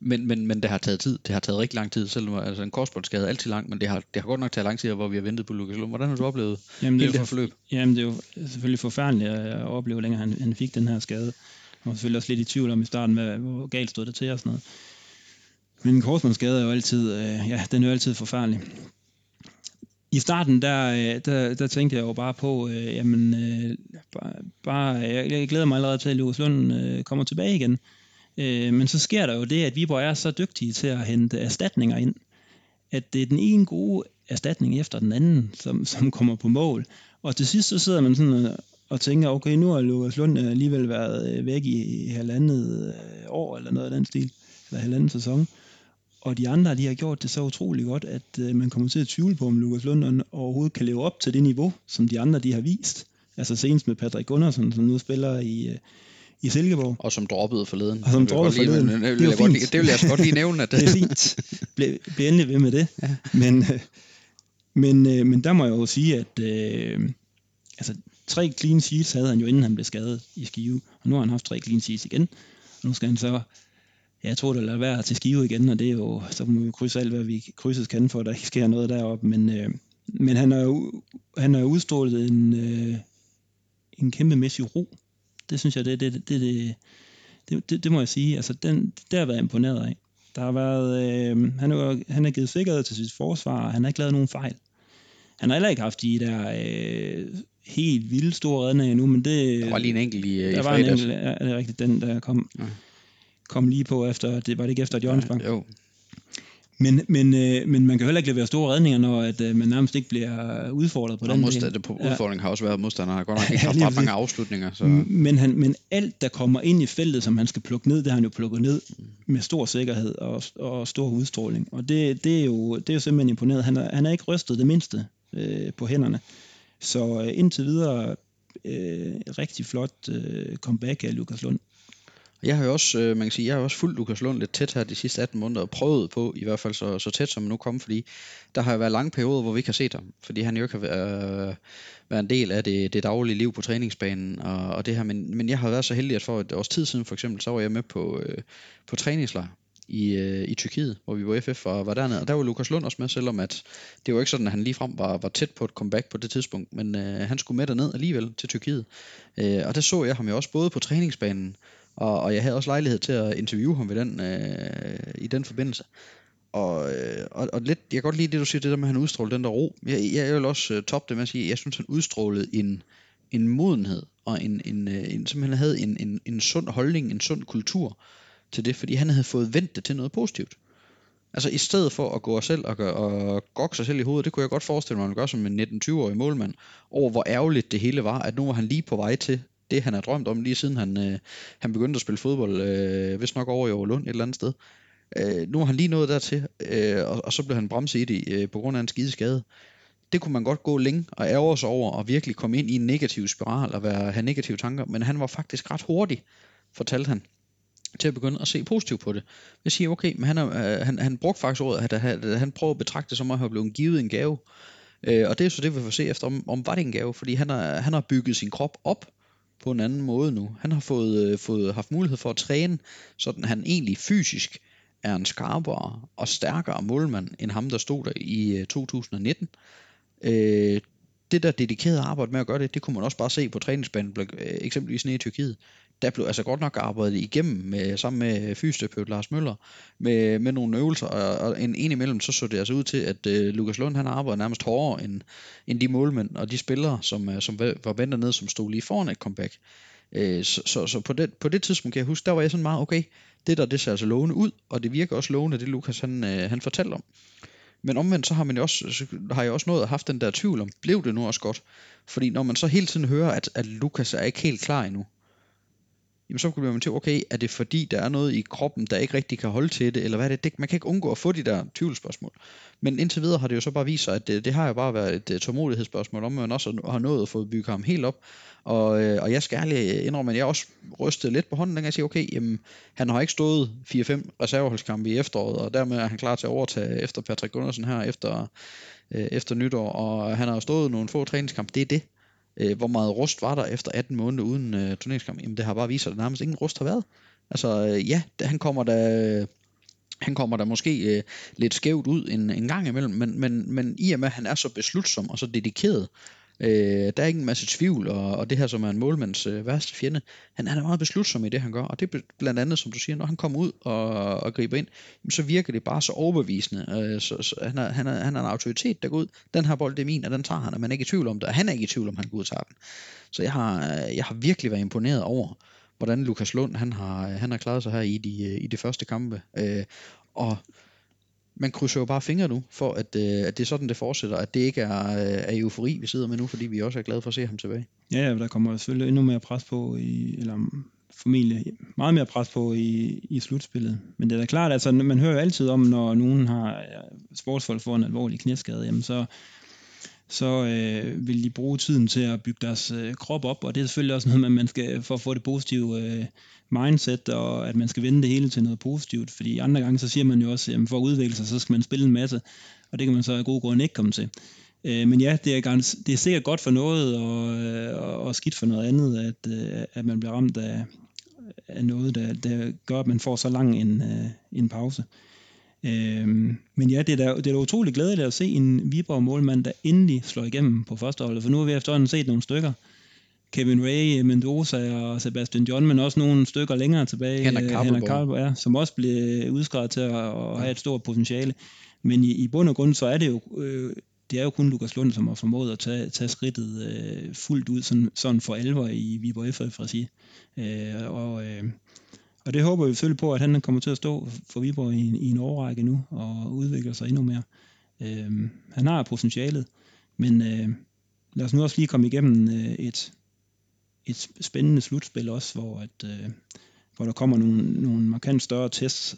men, men, men det har taget tid. Det har taget rigtig lang tid, selvom altså en korsbåndsskade er altid lang, men det har, det har godt nok taget lang tid, hvor vi har ventet på Lukas Lund. Hvordan har du oplevet jamen, det hele det her forløb? Jamen, det er jo selvfølgelig forfærdeligt at opleve, længere han, han fik den her skade. Var selvfølgelig også lidt i tvivl om i starten, med, hvor galt stod det til og sådan noget. Men en korsbåndsskade er jo altid, øh, ja, den er jo altid forfærdelig. I starten, der, øh, der, der tænkte jeg jo bare på, øh, jamen, øh, bare, bare, jeg, jeg glæder mig allerede til, at Lukas Lund øh, kommer tilbage igen. Øh, men så sker der jo det, at Viborg er så dygtige til at hente erstatninger ind, at det er den ene gode erstatning efter den anden, som, som kommer på mål. Og til sidst så sidder man sådan og, tænker, okay, nu har Lukas Lund øh, alligevel været øh, væk i, halvandet øh, år, eller noget af den stil, eller halvanden sæson. Og de andre, de har gjort det så utrolig godt, at øh, man kommer til at tvivle på, om Lukas Lund overhovedet kan leve op til det niveau, som de andre, de har vist. Altså senest med Patrick Gunnarsson, som nu spiller i, i Silkeborg. Og som droppede forleden. Og som droppede forleden. Lige, det, det, vil godt, det vil jeg godt lige nævne. At <laughs> det er fint. Bliv, bliv endelig ved med det. Ja. Men, øh, men, øh, men der må jeg jo sige, at øh, altså, tre clean sheets havde han jo, inden han blev skadet i Skive. Og nu har han haft tre clean sheets igen. Og nu skal han så ja, jeg tror, det lader være til Skive igen, og det er jo, så må vi krydse alt, hvad vi krydses kan, for at der ikke sker noget deroppe. Men, øh, men han har jo han har udstrålet en, øh, en kæmpemæssig ro. Det synes jeg, det, det, det, det, det, det, det må jeg sige. Altså, den, det har jeg været imponeret af. Der har været, øh, han, har, han har givet sikkerhed til sit forsvar, og han har ikke lavet nogen fejl. Han har heller ikke haft de der øh, helt vildt store redninger endnu, men det... Der var lige en enkelt i, der i var en enkelt, ja, det er rigtigt, den der kom, Ja. kom lige på efter, det var det ikke efter Jørgens Bank. Jo, Men, men, øh, men man kan heller ikke levere store redninger, når at, øh, man nærmest ikke bliver udfordret på og den modstand, det på Ja. udfordringen har også været, at modstanderen har godt nok <laughs> Ja, ikke haft ret mange afslutninger. Så. Men, han, men alt, der kommer ind i feltet, som han skal plukke ned, det har han jo plukket ned med stor sikkerhed og, og stor udstråling. Og det, det, er, jo, det er jo simpelthen imponeret. Han er, han er ikke rystet det mindste øh, på hænderne. Så øh, indtil videre øh, rigtig flot øh, comeback af Lukas Lund. Jeg har jo også, øh, man kan sige, jeg har også fulgt Lukas Lund lidt tæt her de sidste 18 måneder, og prøvet på, i hvert fald så, så tæt som nu kom, fordi der har jo været lange perioder, hvor vi ikke har set ham, fordi han jo ikke har været, øh, været en del af det, det daglige liv på træningsbanen, og, og det her, men, men jeg har været så heldig, at for et års tid siden for eksempel, så var jeg med på, øh, på træningslejr i, øh, i Tyrkiet, hvor vi var FF og var dernede, og der var Lukas Lund også med, selvom at det var ikke sådan, at han ligefrem var, var tæt på et comeback på det tidspunkt, men øh, han skulle med derned alligevel til Tyrkiet, øh, og der så jeg ham jo også både på træningsbanen, og, og jeg havde også lejlighed til at interviewe ham ved den, øh, i den forbindelse. Og, øh, og, og lidt, jeg kan godt lide det, du siger, det der med, at han udstrålede den der ro. Jeg, jeg vil også øh, toppe det med at sige, at jeg synes, han udstrålede en, en modenhed, og en, en, øh, en, simpelthen havde en, en, en sund holdning, en sund kultur til det, fordi han havde fået vendt det til noget positivt. Altså i stedet for at gå og selv og, gøre, og gokke sig selv i hovedet, det kunne jeg godt forestille mig, at man gør som en 19-20-årig målmand, over hvor ærgerligt det hele var, at nu var han lige på vej til det, han har drømt om, lige siden han, øh, han begyndte at spille fodbold, øh, hvis nok over i Overlund et eller andet sted. Øh, nu har han lige nået dertil, øh, og, og så blev han bremset i det øh, på grund af en skide skade. Det kunne man godt gå længe og ærge sig over, og virkelig komme ind i en negativ spiral og være, have negative tanker, men han var faktisk ret hurtig, fortalte han til at begynde at se positivt på det. Jeg siger, okay, men han, er, øh, han, han brugte faktisk ordet, at han, at han prøver at betragte det som at have blevet givet en gave. Øh, og det er så det, vi får se efter, om, om var det en gave, fordi han har, han har bygget sin krop op på en anden måde nu. Han har fået, øh, fået haft mulighed for at træne, sådan han egentlig fysisk er en skarpere og stærkere målmand, end ham, der stod der i øh, 2019. Øh, det der dedikerede arbejde med at gøre det, det kunne man også bare se på træningsbanen, øh, eksempelvis nede i Tyrkiet. Der blev altså godt nok arbejdet igennem med, sammen med fysioterapeut Lars Møller med, med nogle øvelser, og, og en, en imellem så så det altså ud til, at øh, Lukas Lund han arbejdede nærmest hårdere end, end de målmænd og de spillere, som, øh, som var- var ventet ned, som stod lige foran et comeback. Øh, så så, så på, det, på det tidspunkt kan jeg huske, der var jeg sådan meget, okay, det der, det ser altså lovende ud, og det virker også lovende, det Lukas han, øh, han fortalte om. Men omvendt så har man jo også, så har jeg også nået at haft den der tvivl om, blev det nu også godt? Fordi når man så hele tiden hører, at, at Lukas er ikke helt klar endnu, jamen så bliver man til, okay, er det fordi, der er noget i kroppen, der ikke rigtig kan holde til det, eller hvad er det? det man kan ikke undgå at få de der tvivlsspørgsmål. Men indtil videre har det jo så bare vist sig, at det, det har jo bare været et øh, tålmodighedsspørgsmål, om man også har nået at få bygget ham helt op. Og, øh, og jeg skal ærligt indrømme, at jeg også rystede lidt på hånden, dengang jeg siger, okay, jamen, han har ikke stået 4-5 reserveholdskampe i efteråret, og dermed er han klar til at overtage efter Patrick Gundersen her efter, øh, efter nytår, og han har jo stået nogle få træningskampe, det er det. Øh, hvor meget rust var der efter 18 måneder uden øh, turneringskamp? Jamen det har bare vist sig, at der nærmest ingen rust har været. Altså øh, ja, det, han kommer da han kommer da måske øh, lidt skævt ud en, en gang imellem, men, men, men i og med, at han er så beslutsom og så dedikeret, øh, der er ikke en masse tvivl, og, og det her som er en målmands øh, værste fjende, han, han er meget beslutsom i det, han gør, og det er blandt andet, som du siger, når han kommer ud og, og griber ind, jamen, så virker det bare så overbevisende, øh, så, så han, er, han, er, han er en autoritet, der går ud, den her bold, det er min, og den tager han, og man er ikke i tvivl om det, og han er ikke i tvivl om, han går ud og tager den. Så jeg har, øh, jeg har virkelig været imponeret over, hvordan Lukas Lund, han har, øh, han har klaret sig her i de, øh, i de første kampe, øh, og man krydser jo bare fingre nu, for at, øh, at det er sådan, det fortsætter, at det ikke er, øh, er eufori, vi sidder med nu, fordi vi også er glade for at se ham tilbage. Ja, ja, der kommer selvfølgelig endnu mere pres på, i, eller formentlig meget mere pres på i, i slutspillet. Men det er da klart, altså man hører jo altid om, når nogen har ja, sportsfolk får en alvorlig knæskade, jamen så, så øh, vil de bruge tiden til at bygge deres øh, krop op, og det er selvfølgelig også noget, man skal for at få det positive øh, mindset, og at man skal vende det hele til noget positivt, fordi andre gange så siger man jo også, at for at udvikle sig, så skal man spille en masse, og det kan man så af gode grunde ikke komme til. Øh, men ja, det er, gans, det er sikkert godt for noget, og, øh, og, og skidt for noget andet, at, øh, at man bliver ramt af, af noget, der, der gør, at man får så lang en, øh, en pause. Øhm, men ja, det er, da, det er da utroligt glædeligt at se en Viborg målmand, der endelig slår igennem på førsteholdet, for nu har vi efterhånden set nogle stykker, Kevin Ray, Mendoza og Sebastian John, men også nogle stykker længere tilbage. Henrik Karlborg. ja, som også blev udskrevet til at, at have et stort potentiale. Men i, i bund og grund, så er det jo, øh, det er jo kun Lukas Lund, som har formået at tage, tage skridtet øh, fuldt ud, sådan, sådan for alvor i Viborg FF-regi. Øh, og, øh, og det håber vi selvfølgelig på, at han kommer til at stå for Viborg i, en, i en årrække nu, og udvikle sig endnu mere. Øh, han har potentialet, men øh, lad os nu også lige komme igennem øh, et, et spændende slutspil også, hvor, at, øh, hvor der kommer nogle, nogle markant større tests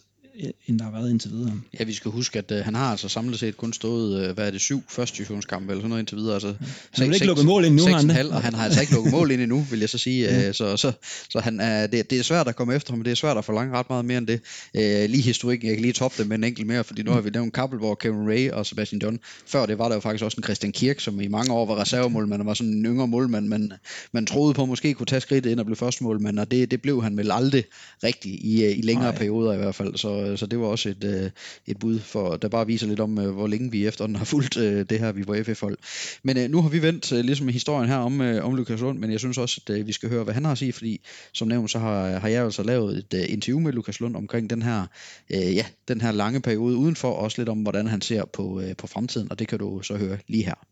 end der har været indtil videre. Ja, vi skal huske, at uh, han har altså samlet set kun stået, uh, hvad er det, syv første divisionskampe eller sådan noget indtil videre. Altså, ja. Han har ikke lukket mål ind nu, han, og han har altså ikke lukket mål ind endnu, vil jeg så sige. Ja. Uh, så så, så han er, det, det er svært at komme efter ham, det er svært at forlange ret meget mere end det. Uh, lige historikken, jeg kan lige toppe det med en enkelt mere, fordi nu har vi nævnt hvor Kevin Ray og Sebastian John. Før det var der jo faktisk også en Christian Kirk, som i mange år var reservemålmand og var sådan en yngre målmand, men man troede på måske kunne tage skridtet ind og blive første målmand, og det, det blev han vel aldrig rigtig i, i længere Nej. perioder i hvert fald. Så, Øh, så det var også et, øh, et bud, for der bare viser lidt om, øh, hvor længe vi efterhånden har fulgt øh, det her vi på FF-hold. Men øh, nu har vi vendt øh, ligesom historien her om, øh, om Lukas Lund, men jeg synes også, at øh, vi skal høre, hvad han har at sige, fordi som nævnt, så har, har jeg altså lavet et øh, interview med Lukas Lund omkring den her, øh, ja, den her lange periode udenfor, og også lidt om, hvordan han ser på, øh, på fremtiden, og det kan du så høre lige her.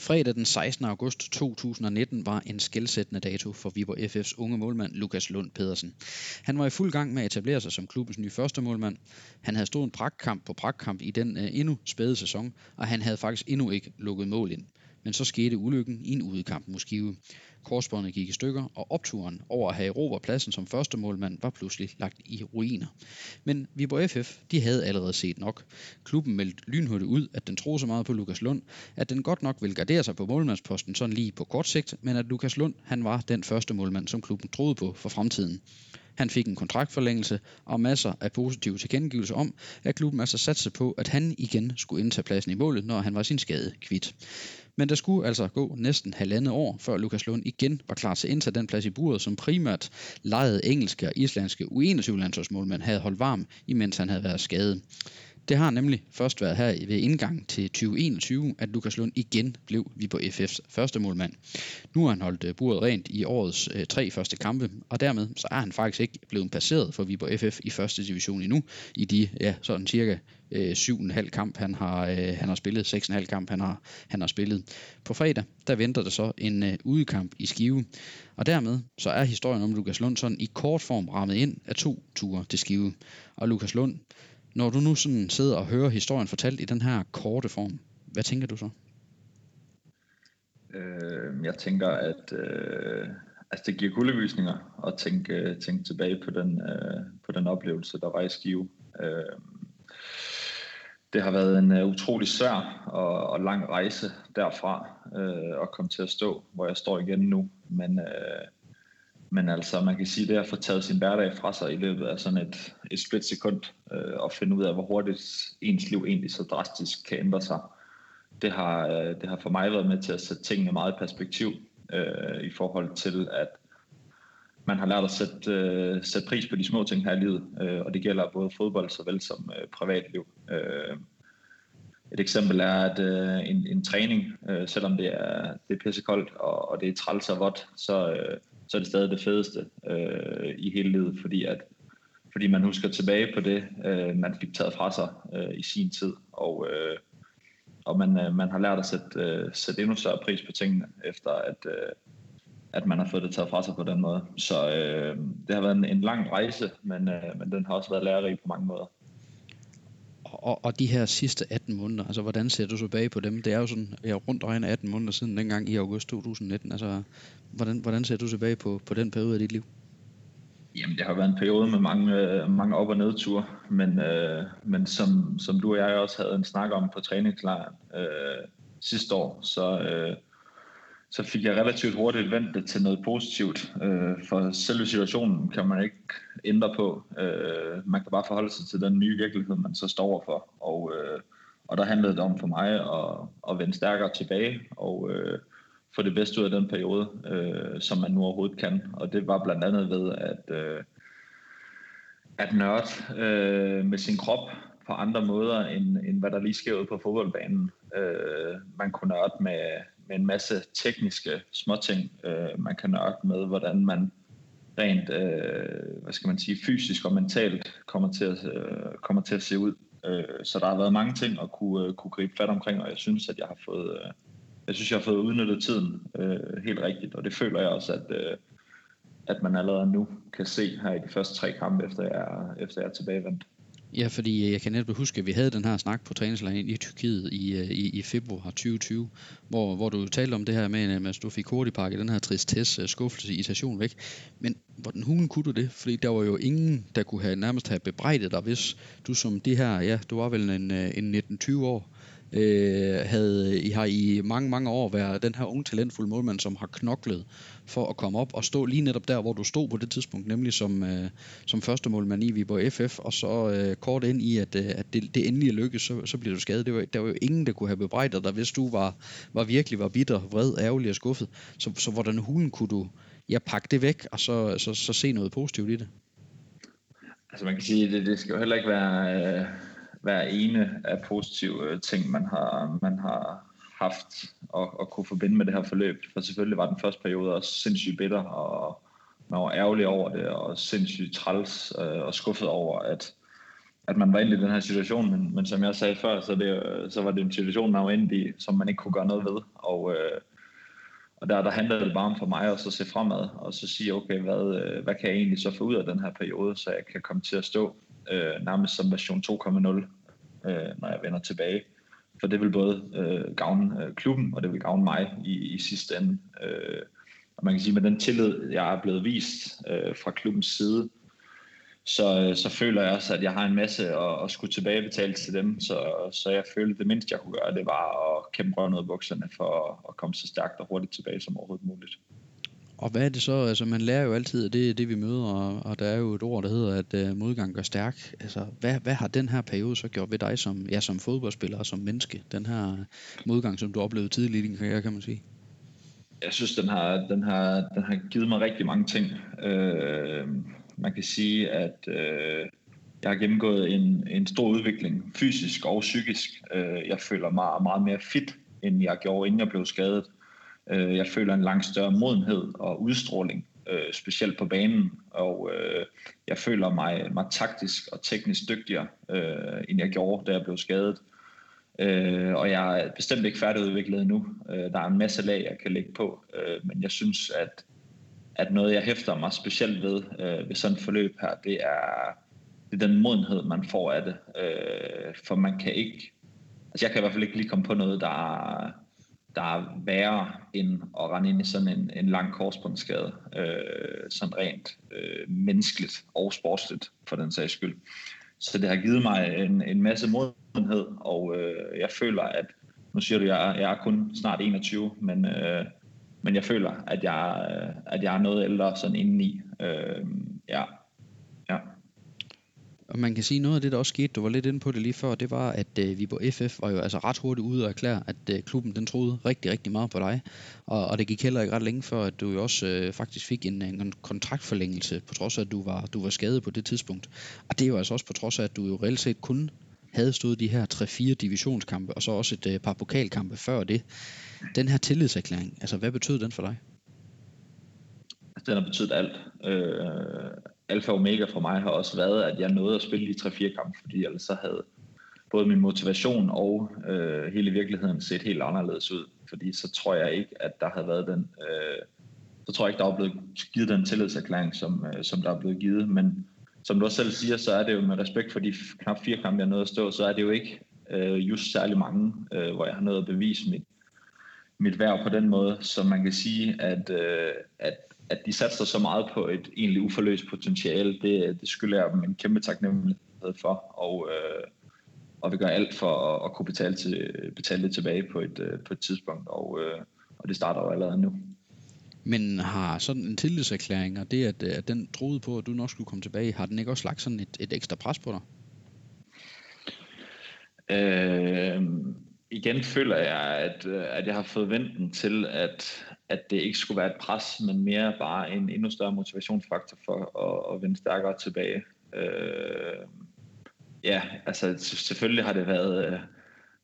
Fredag den 16. august 2019 var en skældsættende dato for Viborg FF's unge målmand Lukas Lund Pedersen. Han var i fuld gang med at etablere sig som klubbens nye første målmand. Han havde stået en pragtkamp på pragtkamp i den øh, endnu spæde sæson, og han havde faktisk endnu ikke lukket mål ind. Men så skete ulykken i en udekamp mod Skive. Korsbåndet gik i stykker, og opturen over at have erobret pladsen som første målmand var pludselig lagt i ruiner. Men Viborg FF, de havde allerede set nok. Klubben meldte lynhurtigt ud, at den troede så meget på Lukas Lund, at den godt nok ville gardere sig på målmandsposten sådan lige på kort sigt, men at Lukas Lund, han var den første målmand, som klubben troede på for fremtiden. Han fik en kontraktforlængelse og masser af positive tilkendegivelser om, at klubben altså satte på, at han igen skulle indtage pladsen i målet, når han var sin skade kvidt. Men der skulle altså gå næsten halvandet år, før Lukas Lund igen var klar til at indtage den plads i buret, som primært lejede engelske og islandske U21-landsholdsmålmænd havde holdt varm, imens han havde været skadet. Det har nemlig først været her ved indgang til 2021, at Lukas Lund igen blev vi på FF's første målmand. Nu har han holdt øh, buret rent i årets øh, tre første kampe, og dermed så er han faktisk ikke blevet passeret for Viborg FF i første division endnu, i de ja, sådan cirka øh, 7,5 kamp, han har, øh, han har spillet, 6,5 kamp, han har, han har spillet. På fredag, der venter der så en øh, udekamp i Skive, og dermed så er historien om Lukas Lund sådan i kort form rammet ind af to ture til Skive. Og Lukas Lund, når du nu sådan sidder og hører historien fortalt i den her korte form, hvad tænker du så? Øh, jeg tænker, at øh, altså det giver kuldegysninger at tænke, tænke tilbage på den, øh, på den oplevelse, der var i Skive. Øh, det har været en uh, utrolig svær og, og lang rejse derfra øh, at komme til at stå, hvor jeg står igen nu. Men, øh, men altså, man kan sige, det at få taget sin hverdag fra sig i løbet af sådan et, et split sekund, øh, og finde ud af, hvor hurtigt ens liv egentlig så drastisk kan ændre sig, det har, øh, det har for mig været med til at sætte tingene meget i perspektiv øh, i forhold til, at man har lært at sætte, øh, sætte pris på de små ting her i livet, øh, og det gælder både fodbold såvel som øh, privatliv. Øh, et eksempel er, at øh, en, en træning, øh, selvom det er, det er pissekoldt, og, og det er træls og vådt, så, øh, så er det stadig det fedeste øh, i hele livet, fordi at fordi man husker tilbage på det, øh, man fik taget fra sig øh, i sin tid, og, øh, og man, øh, man har lært at sætte, øh, sætte endnu større pris på tingene, efter at, øh, at man har fået det taget fra sig på den måde. Så øh, det har været en, en lang rejse, men, øh, men den har også været lærerig på mange måder. Og, og de her sidste 18 måneder, altså hvordan ser du tilbage på dem? Det er jo sådan, jeg er rundt regnet 18 måneder siden dengang i august 2019. Altså, hvordan, hvordan ser du tilbage på, på den periode af dit liv? Jamen, det har været en periode med mange, øh, mange op- og nedture, men, øh, men som, som du og jeg også havde en snak om på træningslejren øh, sidste år, så, øh, så fik jeg relativt hurtigt vendt det til noget positivt. Øh, for selve situationen kan man ikke ændre på. Øh, man kan bare forholde sig til den nye virkelighed, man så står overfor, Og, øh, og der handlede det om for mig at, at vende stærkere tilbage og øh, få det bedste ud af den periode, øh, som man nu overhovedet kan. Og det var blandt andet ved at, øh, at nørde øh, med sin krop på andre måder, end, end hvad der lige sker ude på fodboldbanen. Øh, man kunne nørde med, med en masse tekniske småting, øh, man kan nørke med, hvordan man rent, øh, hvad skal man sige, fysisk og mentalt kommer til at, øh, kommer til at se ud. Øh, så der har været mange ting at kunne, øh, kunne gribe fat omkring, og jeg synes, at jeg har fået, øh, jeg synes, jeg har fået udnyttet tiden øh, helt rigtigt, og det føler jeg også, at, øh, at man allerede nu kan se her i de første tre kampe, efter jeg, efter jeg er tilbagevendt. Ja, fordi jeg kan netop huske, at vi havde den her snak på træningslejren i Tyrkiet i, øh, i, i februar 2020, hvor, hvor du talte om det her med, at du fik hurtigt pakket den her tristesse, øh, skuffelse, irritation væk. Men hvordan hulen kunne du det? Fordi der var jo ingen, der kunne have nærmest have bebrejdet dig, hvis du som det her, ja, du var vel en, øh, en 19-20 år, øh, havde, I har i mange, mange år været den her unge talentfulde målmand, som har knoklet for at komme op og stå lige netop der, hvor du stod på det tidspunkt, nemlig som, øh, som første målmand i Viborg FF, og så øh, kort ind i, at, øh, at det, det endelig lykkedes, så, så bliver du skadet. Det var, der var jo ingen, der kunne have bebrejdet dig, hvis du var, var virkelig var bitter, vred, ærgerlig og skuffet. Så, så hvordan hulen kunne du ja, pakke det væk, og så, så, så se noget positivt i det? Altså man kan sige, det, det skal jo heller ikke være... Øh hver ene af positive øh, ting, man har, man har haft og, og kunne forbinde med det her forløb. For selvfølgelig var den første periode også sindssygt bitter, og man var ærgerlig over det, og sindssygt træls øh, og skuffet over, at, at man var inde i den her situation. Men, men som jeg sagde før, så, det, øh, så var det en situation, man var inde i, som man ikke kunne gøre noget ved. Og, øh, og der, der handlede det bare om for mig at så se fremad, og så sige, okay, hvad, øh, hvad kan jeg egentlig så få ud af den her periode, så jeg kan komme til at stå øh, nærmest som version 2.0, øh, når jeg vender tilbage. For det vil både øh, gavne øh, klubben, og det vil gavne mig i, i sidste ende. Øh, og man kan sige, med den tillid, jeg er blevet vist øh, fra klubbens side, så, øh, så føler jeg også, at jeg har en masse at, at skulle tilbagebetale til dem. Så, så jeg følte, det mindste, jeg kunne gøre, det var at kæmpe røven ud af bukserne for at, at komme så stærkt og hurtigt tilbage som overhovedet muligt. Og hvad er det så? Altså, man lærer jo altid, at det er det, vi møder, og, og der er jo et ord, der hedder, at uh, modgang gør stærk. Altså, hvad, hvad har den her periode så gjort ved dig som, ja, som fodboldspiller og som menneske? Den her modgang, som du oplevede tidligt i din karriere, kan man sige? Jeg synes, den har, den har, den har givet mig rigtig mange ting. Øh, man kan sige, at øh, jeg har gennemgået en, en stor udvikling, fysisk og psykisk. Øh, jeg føler mig meget mere fit, end jeg gjorde, inden jeg blev skadet. Øh, jeg føler en langt større modenhed og udstråling, øh, specielt på banen, og øh, jeg føler mig, mig taktisk og teknisk dygtigere, øh, end jeg gjorde, da jeg blev skadet. Øh, og jeg er bestemt ikke færdigudviklet endnu. Øh, der er en masse lag, jeg kan lægge på, øh, men jeg synes, at, at noget, jeg hæfter mig specielt ved øh, ved sådan et forløb her, det er, det er den modenhed, man får af det. Øh, for man kan ikke, altså jeg kan i hvert fald ikke lige komme på noget, der, der er værre end at rende ind i sådan en, en lang korsbåndsskade, øh, sådan rent øh, menneskeligt og sportsligt for den sags skyld. Så det har givet mig en, en masse modenhed, og øh, jeg føler, at nu siger du, jeg, jeg er kun snart 21, men, øh, men jeg føler, at jeg, øh, at jeg er noget ældre sådan indeni. Øh, ja, og man kan sige, noget af det, der også skete, du var lidt inde på det lige før, det var, at øh, vi på FF var jo altså ret hurtigt ude og erklære, at øh, klubben den troede rigtig, rigtig meget på dig. Og, og det gik heller ikke ret længe før, at du jo også øh, faktisk fik en, øh, en kontraktforlængelse, på trods af, at du var, du var skadet på det tidspunkt. Og det er jo altså også på trods af, at du jo reelt set kun havde stået de her 3-4 divisionskampe, og så også et øh, par pokalkampe før det. Den her tillidserklæring, altså hvad betød den for dig? Altså, den har betydet alt. Øh, alfa og omega for mig har også været, at jeg nåede at spille de 3-4 kampe, fordi ellers så havde både min motivation og øh, hele virkeligheden set helt anderledes ud. Fordi så tror jeg ikke, at der havde været den... Øh, så tror jeg ikke, der er blevet givet den tillidserklæring, som, øh, som der er blevet givet. Men som du også selv siger, så er det jo med respekt for de knap fire kampe, jeg nåede at stå, så er det jo ikke øh, just særlig mange, øh, hvor jeg har nået at bevise mit, mit værv på den måde. Så man kan sige, at, øh, at at de satser så meget på et egentlig uforløst potentiale, det, det skylder jeg dem en kæmpe taknemmelighed for, og, øh, og vi gør alt for at, at kunne betale, til, betale det tilbage på et, øh, på et tidspunkt, og, øh, og det starter jo allerede nu. Men har sådan en tillidserklæring, og det at, at den troede på, at du nok skulle komme tilbage, har den ikke også lagt sådan et, et ekstra pres på dig? Øh, igen føler jeg, at, øh, at jeg har fået venten til, at, at det ikke skulle være et pres, men mere bare en endnu større motivationsfaktor for at, at vende stærkere tilbage. Øh, ja, altså selvfølgelig har det været, øh,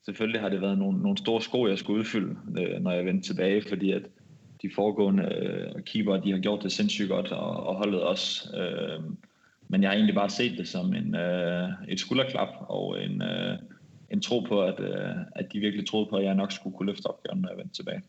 selvfølgelig har det været nogle, nogle store sko, jeg skulle udfylde, øh, når jeg vendte tilbage, fordi at de foregående øh, keeper, de har gjort det sindssygt godt, og, og holdet også. Øh, men jeg har egentlig bare set det som en, øh, et skulderklap og en, øh, en tro på, at, øh, at de virkelig troede på, at jeg nok skulle kunne løfte opgaven, når jeg vendte tilbage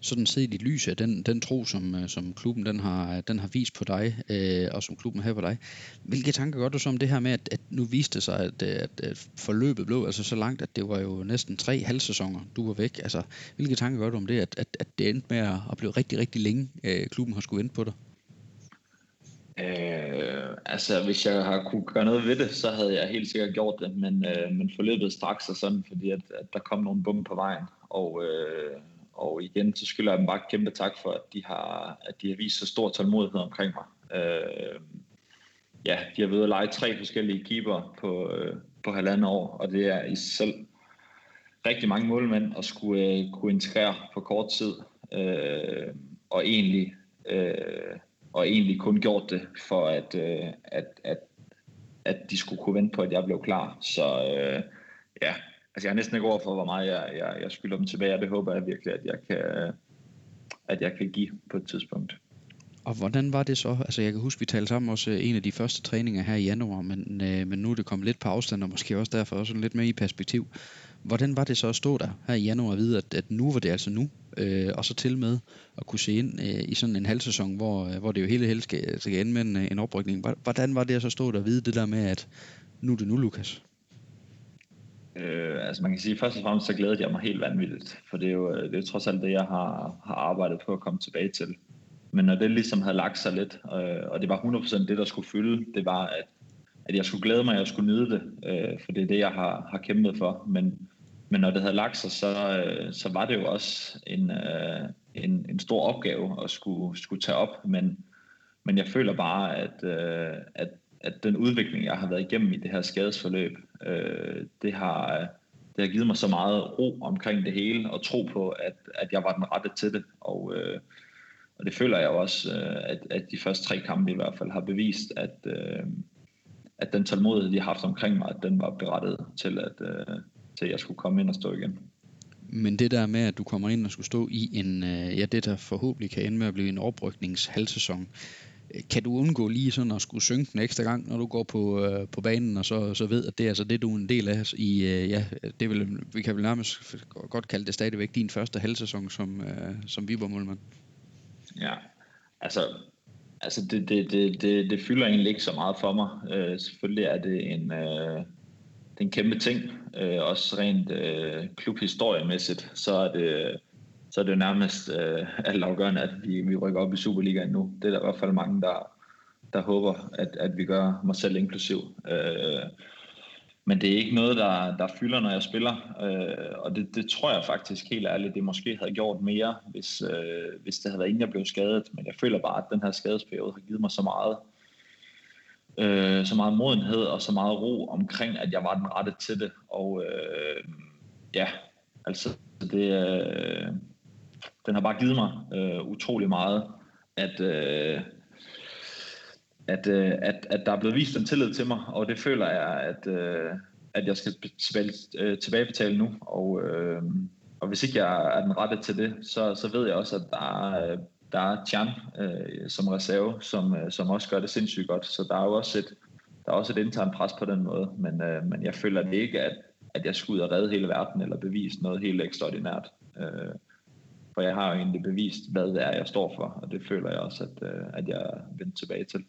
sådan set i lys af den, den tro, som, øh, som klubben den har, den har vist på dig, øh, og som klubben har på dig. Hvilke tanker gør du så om det her med, at, at nu viste det sig, at, øh, at, at forløbet blev altså så langt, at det var jo næsten tre halvsæsoner, du var væk. Altså, hvilke tanker gør du om det, at, at, at det endte med at blive rigtig, rigtig længe, øh, klubben har skulle vente på dig? Øh, altså, hvis jeg har kunne gøre noget ved det, så havde jeg helt sikkert gjort det, men, øh, men forløbet straks og sådan, fordi at, at der kom nogle bum på vejen, og, øh, og igen, så skylder jeg dem bare kæmpe tak for, at de har, at de har vist så stor tålmodighed omkring mig. Øh, ja, de har ved at lege tre forskellige keeper på, øh, på halvandet år, og det er i sig selv rigtig mange målmænd at skulle øh, kunne integrere på kort tid, øh, og egentlig øh, og egentlig kun gjort det for at, øh, at, at, at de skulle kunne vente på, at jeg blev klar. Så øh, ja, altså jeg har næsten ikke ord for, hvor meget jeg, jeg, jeg skylder dem tilbage, og det håber jeg virkelig, at jeg kan, at jeg kan give på et tidspunkt. Og hvordan var det så? Altså jeg kan huske, vi talte sammen også øh, en af de første træninger her i januar, men, øh, men nu er det kommet lidt på afstand, og måske også derfor også lidt mere i perspektiv. Hvordan var det så at stå der her i januar og vide, at, at nu var det altså nu, øh, og så til med at kunne se ind øh, i sådan en halv sæson, hvor, øh, hvor det jo hele helst skal, skal ende med en, øh, en oprykning. Hvordan var det at så stå der og vide det der med, at nu er det nu, Lukas? Øh, altså man kan sige, først og fremmest så glædede jeg mig helt vanvittigt, for det er jo, øh, det er jo trods alt det, jeg har, har arbejdet på at komme tilbage til. Men når det ligesom havde lagt sig lidt, øh, og det var 100% det, der skulle fylde, det var, at, at jeg skulle glæde mig, at jeg skulle nyde det, øh, for det er det, jeg har, har kæmpet for. Men, men når det havde lagt sig, så, øh, så var det jo også en, øh, en, en stor opgave at skulle, skulle tage op, men, men jeg føler bare, at, øh, at at den udvikling, jeg har været igennem i det her skadesforløb, det, har, det har givet mig så meget ro omkring det hele, og tro på, at, at jeg var den rette til det. Og, øh, og det føler jeg også, at, at de første tre kampe i hvert fald har bevist, at, øh, at den tålmodighed, de har haft omkring mig, at den var berettet til, at, øh, til jeg skulle komme ind og stå igen. Men det der med, at du kommer ind og skulle stå i en, øh, ja, det der forhåbentlig kan ende med at blive en oprykningshalvsæson, kan du undgå lige sådan at skulle synke den ekstra gang, når du går på, øh, på banen, og så, så ved, at det er altså det, du er en del af i, øh, ja, det vil, vi kan vel nærmest godt kalde det stadigvæk din første halvsæson som, øh, som Viborg-målmand. Ja, altså, altså det, det, det, det, det fylder egentlig ikke så meget for mig. Øh, selvfølgelig er det en, øh, det er en kæmpe ting, øh, også rent øh, klubhistoriemæssigt, så er det så er det jo nærmest øh, altafgørende, at vi, vi rykker op i Superligaen nu. Det er der i hvert fald mange, der, der håber, at, at vi gør mig selv inklusiv. Øh, men det er ikke noget, der, der fylder, når jeg spiller. Øh, og det, det tror jeg faktisk helt ærligt, det måske havde gjort mere, hvis, øh, hvis det havde været inden jeg blev skadet. Men jeg føler bare, at den her skadesperiode har givet mig så meget, øh, øh, så meget modenhed og så meget ro omkring, at jeg var den rette til det. Og øh, ja, altså det, øh, den har bare givet mig øh, utrolig meget, at, øh, at, øh, at, at der er blevet vist en tillid til mig, og det føler jeg, at, øh, at jeg skal tilbage, øh, tilbagebetale nu, og, øh, og hvis ikke jeg er den rette til det, så, så ved jeg også, at der er, øh, der er Chan øh, som reserve, som, øh, som også gør det sindssygt godt, så der er jo også et, der er også et internt pres på den måde, men, øh, men jeg føler det ikke, at, at jeg skulle ud og redde hele verden, eller bevise noget helt ekstraordinært. Øh, for jeg har jo egentlig bevist, hvad det er, jeg står for, og det føler jeg også, at, øh, at jeg vendt tilbage til.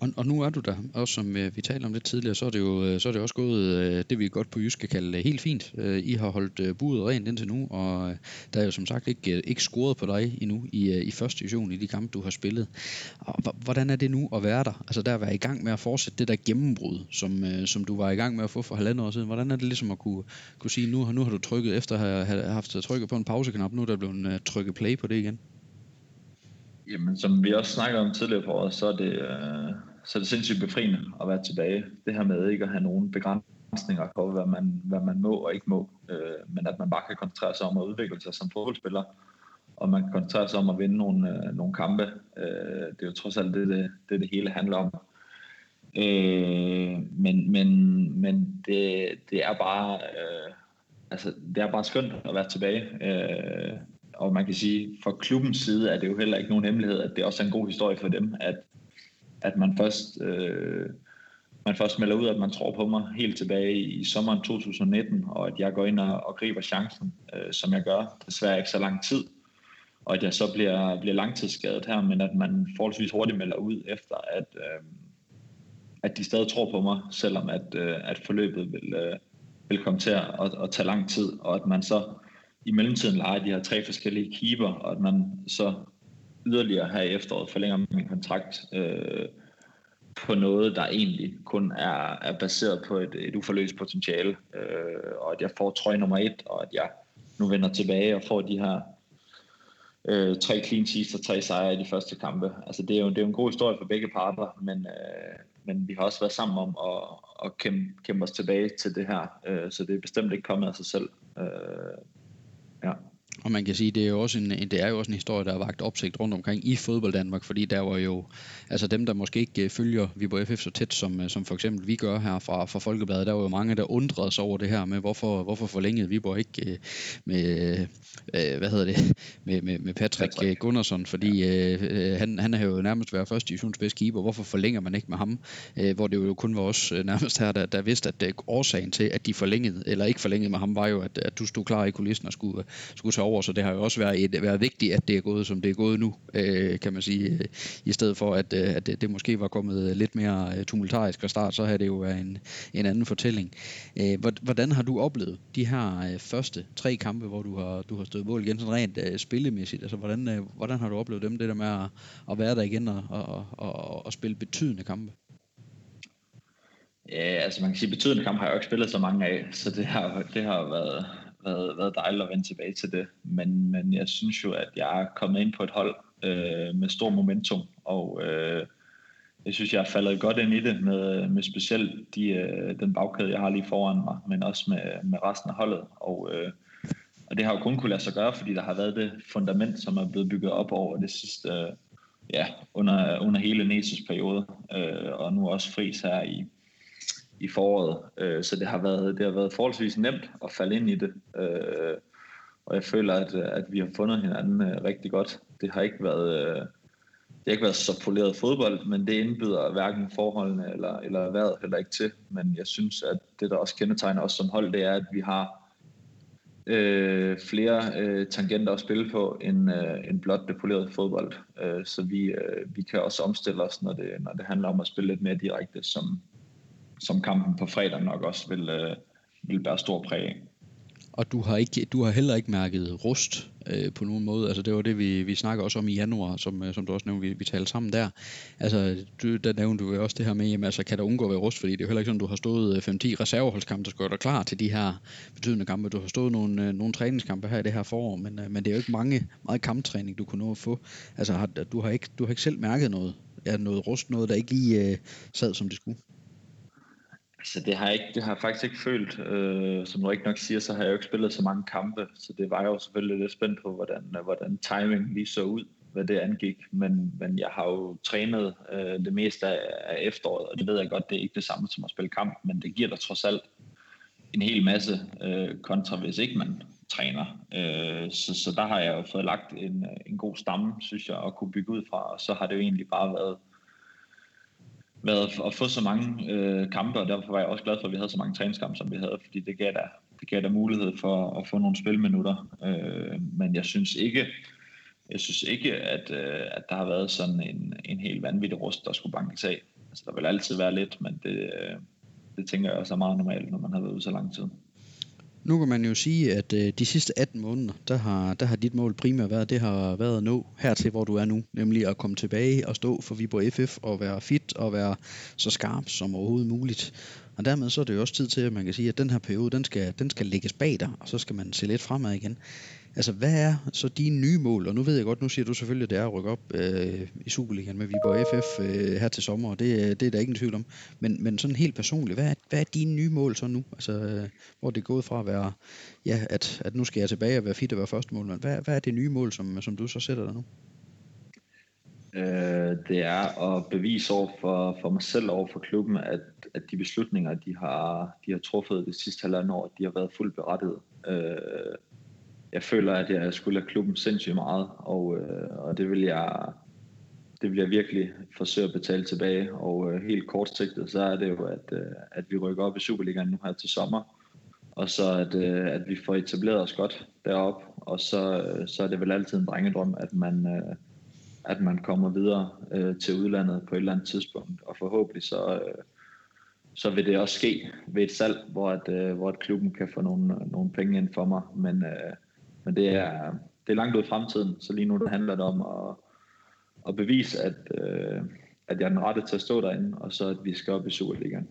Og, og nu er du der, også som øh, vi talte om lidt tidligere, så er det jo øh, så er det også gået øh, det, vi godt på jysk kan kalde øh, helt fint. Øh, I har holdt øh, budet rent indtil nu, og øh, der er jo som sagt ikke, øh, ikke scoret på dig endnu i, øh, i første division i de kampe, du har spillet. Og hvordan er det nu at være der? Altså der at være i gang med at fortsætte det der gennembrud, som, øh, som du var i gang med at få for halvandet år siden. Hvordan er det ligesom at kunne, kunne sige, nu, nu har du trykket, efter at have, have haft trykket på en pauseknap, nu er der blevet øh, trykket play på det igen? Jamen, som vi også snakkede om tidligere på året, så er det, øh, så er det sindssygt befriende at være tilbage. Det her med ikke at have nogen begrænsninger på, hvad man, hvad man må og ikke må, øh, men at man bare kan koncentrere sig om at udvikle sig som fodboldspiller, og man kan koncentrere sig om at vinde nogle, øh, nogle kampe. Øh, det er jo trods alt det, det, det, det hele handler om. Øh, men men, men det, det er bare... Øh, altså, det er bare skønt at være tilbage. Øh, og man kan sige, fra klubbens side er det jo heller ikke nogen hemmelighed, at det også er en god historie for dem, at, at man først... Øh, man først melder ud, at man tror på mig helt tilbage i sommeren 2019, og at jeg går ind og, og griber chancen, øh, som jeg gør. Desværre ikke så lang tid, og at jeg så bliver, bliver langtidsskadet her, men at man forholdsvis hurtigt melder ud efter, at, øh, at de stadig tror på mig, selvom at, øh, at forløbet vil, øh, vil komme til at, at, at tage lang tid, og at man så i mellemtiden leger de her tre forskellige keeper, og at man så yderligere her i efteråret forlænger min kontrakt øh, på noget, der egentlig kun er, er baseret på et, et uforløst potentiale, øh, og at jeg får trøje nummer et, og at jeg nu vender tilbage og får de her øh, tre clean sheets og tre sejre i de første kampe. Altså det er jo, det er jo en god historie for begge parter, men, øh, men vi har også været sammen om at, at kæmpe, kæmpe os tilbage til det her, øh, så det er bestemt ikke kommet af sig selv. Øh, ja. Og man kan sige, det er jo også en, det er jo også en historie, der har vagt opsigt rundt omkring i fodbold Danmark, fordi der var jo, altså dem, der måske ikke øh, følger Viborg FF så tæt, som, øh, som for eksempel vi gør her fra, fra Folkebladet, der var jo mange, der undrede sig over det her med, hvorfor, hvorfor forlængede Viborg ikke øh, med, hvad hedder det, <laughs> med, med, med Patrick, Patrick. Gunnarsson, fordi øh, han, han har jo nærmest været første divisions bedste keeper, hvorfor forlænger man ikke med ham, øh, hvor det jo kun var os nærmest her, der, der vidste, at årsagen til, at de forlængede, eller ikke forlængede med ham, var jo, at, at du stod klar i kulissen og skulle, skulle tage over, så det har jo også været, et, været vigtigt, at det er gået, som det er gået nu, øh, kan man sige, øh, i stedet for, at, øh, at det, det måske var kommet lidt mere øh, tumultarisk fra start, så har det jo været en, en anden fortælling. Øh, hvordan har du oplevet de her første tre kampe, hvor du har, du har stået mål igen, sådan rent øh, spillemæssigt? Altså, hvordan, øh, hvordan har du oplevet dem, det der med at, at være der igen og, og, og, og spille betydende kampe? Ja, altså man kan sige, betydende kampe har jeg jo ikke spillet så mange af, så det har, det har været, været, været dejligt at vende tilbage til det. Men, men jeg synes jo, at jeg er kommet ind på et hold øh, med stor momentum, og øh, jeg synes, jeg er faldet godt ind i det, med, med specielt de, øh, den bagkæde, jeg har lige foran mig, men også med, med resten af holdet. Og, øh, og det har jo kun kunne lade sig gøre, fordi der har været det fundament, som er blevet bygget op over det sidste, øh, ja, under, under hele Neses periode, øh, og nu også fris her i, i foråret. Øh, så det har, været, det har været forholdsvis nemt at falde ind i det. Øh, og jeg føler, at, at vi har fundet hinanden øh, rigtig godt. Det har ikke været... Øh, det har ikke været så poleret fodbold, men det indbyder hverken forholdene eller, eller vejret heller ikke til. Men jeg synes, at det, der også kendetegner os som hold, det er, at vi har øh, flere øh, tangenter at spille på, end, øh, end blot det polerede fodbold. Øh, så vi, øh, vi kan også omstille os, når det, når det handler om at spille lidt mere direkte, som, som kampen på fredag nok også vil, øh, vil bære stor præg af. Og du har, ikke, du har heller ikke mærket rust øh, på nogen måde. Altså det var det, vi, vi snakker også om i januar, som, øh, som du også nævnte, vi, vi talte sammen der. Altså du, der nævnte du jo også det her med, jamen, altså, kan der undgå at være rust, fordi det er jo heller ikke sådan, du har stået øh, 5-10 reserveholdskampe, der skal gøre dig klar til de her betydende kampe. Du har stået nogle, øh, nogle træningskampe her i det her forår, men, øh, men det er jo ikke mange, meget kamptræning, du kunne nå at få. Altså har, du, har ikke, du har ikke selv mærket noget, ja, noget rust, noget der ikke lige øh, sad, som det skulle. Altså det har jeg, ikke, det har jeg faktisk ikke følt. Øh, som du ikke nok siger, så har jeg jo ikke spillet så mange kampe, så det var jeg jo selvfølgelig lidt spændt på, hvordan, øh, hvordan timing lige så ud, hvad det angik. Men, men jeg har jo trænet øh, det meste af, af efteråret, og det ved jeg godt, det er ikke det samme som at spille kamp, men det giver dig trods alt en hel masse øh, kontra, hvis ikke man træner. Øh, så, så der har jeg jo fået lagt en, øh, en god stamme, synes jeg, at kunne bygge ud fra, og så har det jo egentlig bare været været at få så mange øh, kampe, og derfor var jeg også glad for, at vi havde så mange træningskampe, som vi havde, fordi det gav der, det gav der mulighed for at få nogle spilminutter. Øh, men jeg synes ikke, jeg synes ikke, at, øh, at der har været sådan en, en helt vanvittig rust, der skulle bankes af. Altså, der vil altid være lidt, men det, øh, det tænker jeg også er meget normalt, når man har været ude så lang tid. Nu kan man jo sige, at øh, de sidste 18 måneder, der har, der har dit mål primært været, det har været at nå hertil, hvor du er nu, nemlig at komme tilbage og stå for Viborg FF og være fit og være så skarp som overhovedet muligt. Og dermed så er det jo også tid til, at man kan sige, at den her periode, den skal, den skal lægges bag dig, og så skal man se lidt fremad igen. Altså, hvad er så dine nye mål? Og nu ved jeg godt, nu siger du selvfølgelig, at det er at rykke op øh, i Superligaen med Viborg FF øh, her til sommer, og det, øh, det er der ingen tvivl om. Men, men sådan helt personligt, hvad er, hvad er dine nye mål så nu? Altså, øh, hvor det er gået fra at være, ja, at, at nu skal jeg tilbage og være fit og være første mål, men hvad, hvad er det nye mål, som, som du så sætter dig nu? Øh, det er at bevise over for, for mig selv over for klubben, at, at de beslutninger, de har, de har truffet det sidste halvandet år, de har været fuldt berettiget. Øh, jeg føler, at jeg skulle have klubben sindssygt meget, og, øh, og det vil jeg det vil jeg virkelig forsøge at betale tilbage, og øh, helt kortsigtet, så er det jo, at, øh, at vi rykker op i Superligaen nu her til sommer, og så at, øh, at vi får etableret os godt derop, og så, øh, så er det vel altid en drengedrøm, at man, øh, at man kommer videre øh, til udlandet på et eller andet tidspunkt, og forhåbentlig så, øh, så vil det også ske ved et salg, hvor, at, øh, hvor at klubben kan få nogle, nogle penge ind for mig, men, øh, men det, er, det er langt ud i fremtiden, så lige nu det handler det om at, at bevise, at, øh, at jeg er den rette til at stå derinde, og så at vi skal op i Superligaen.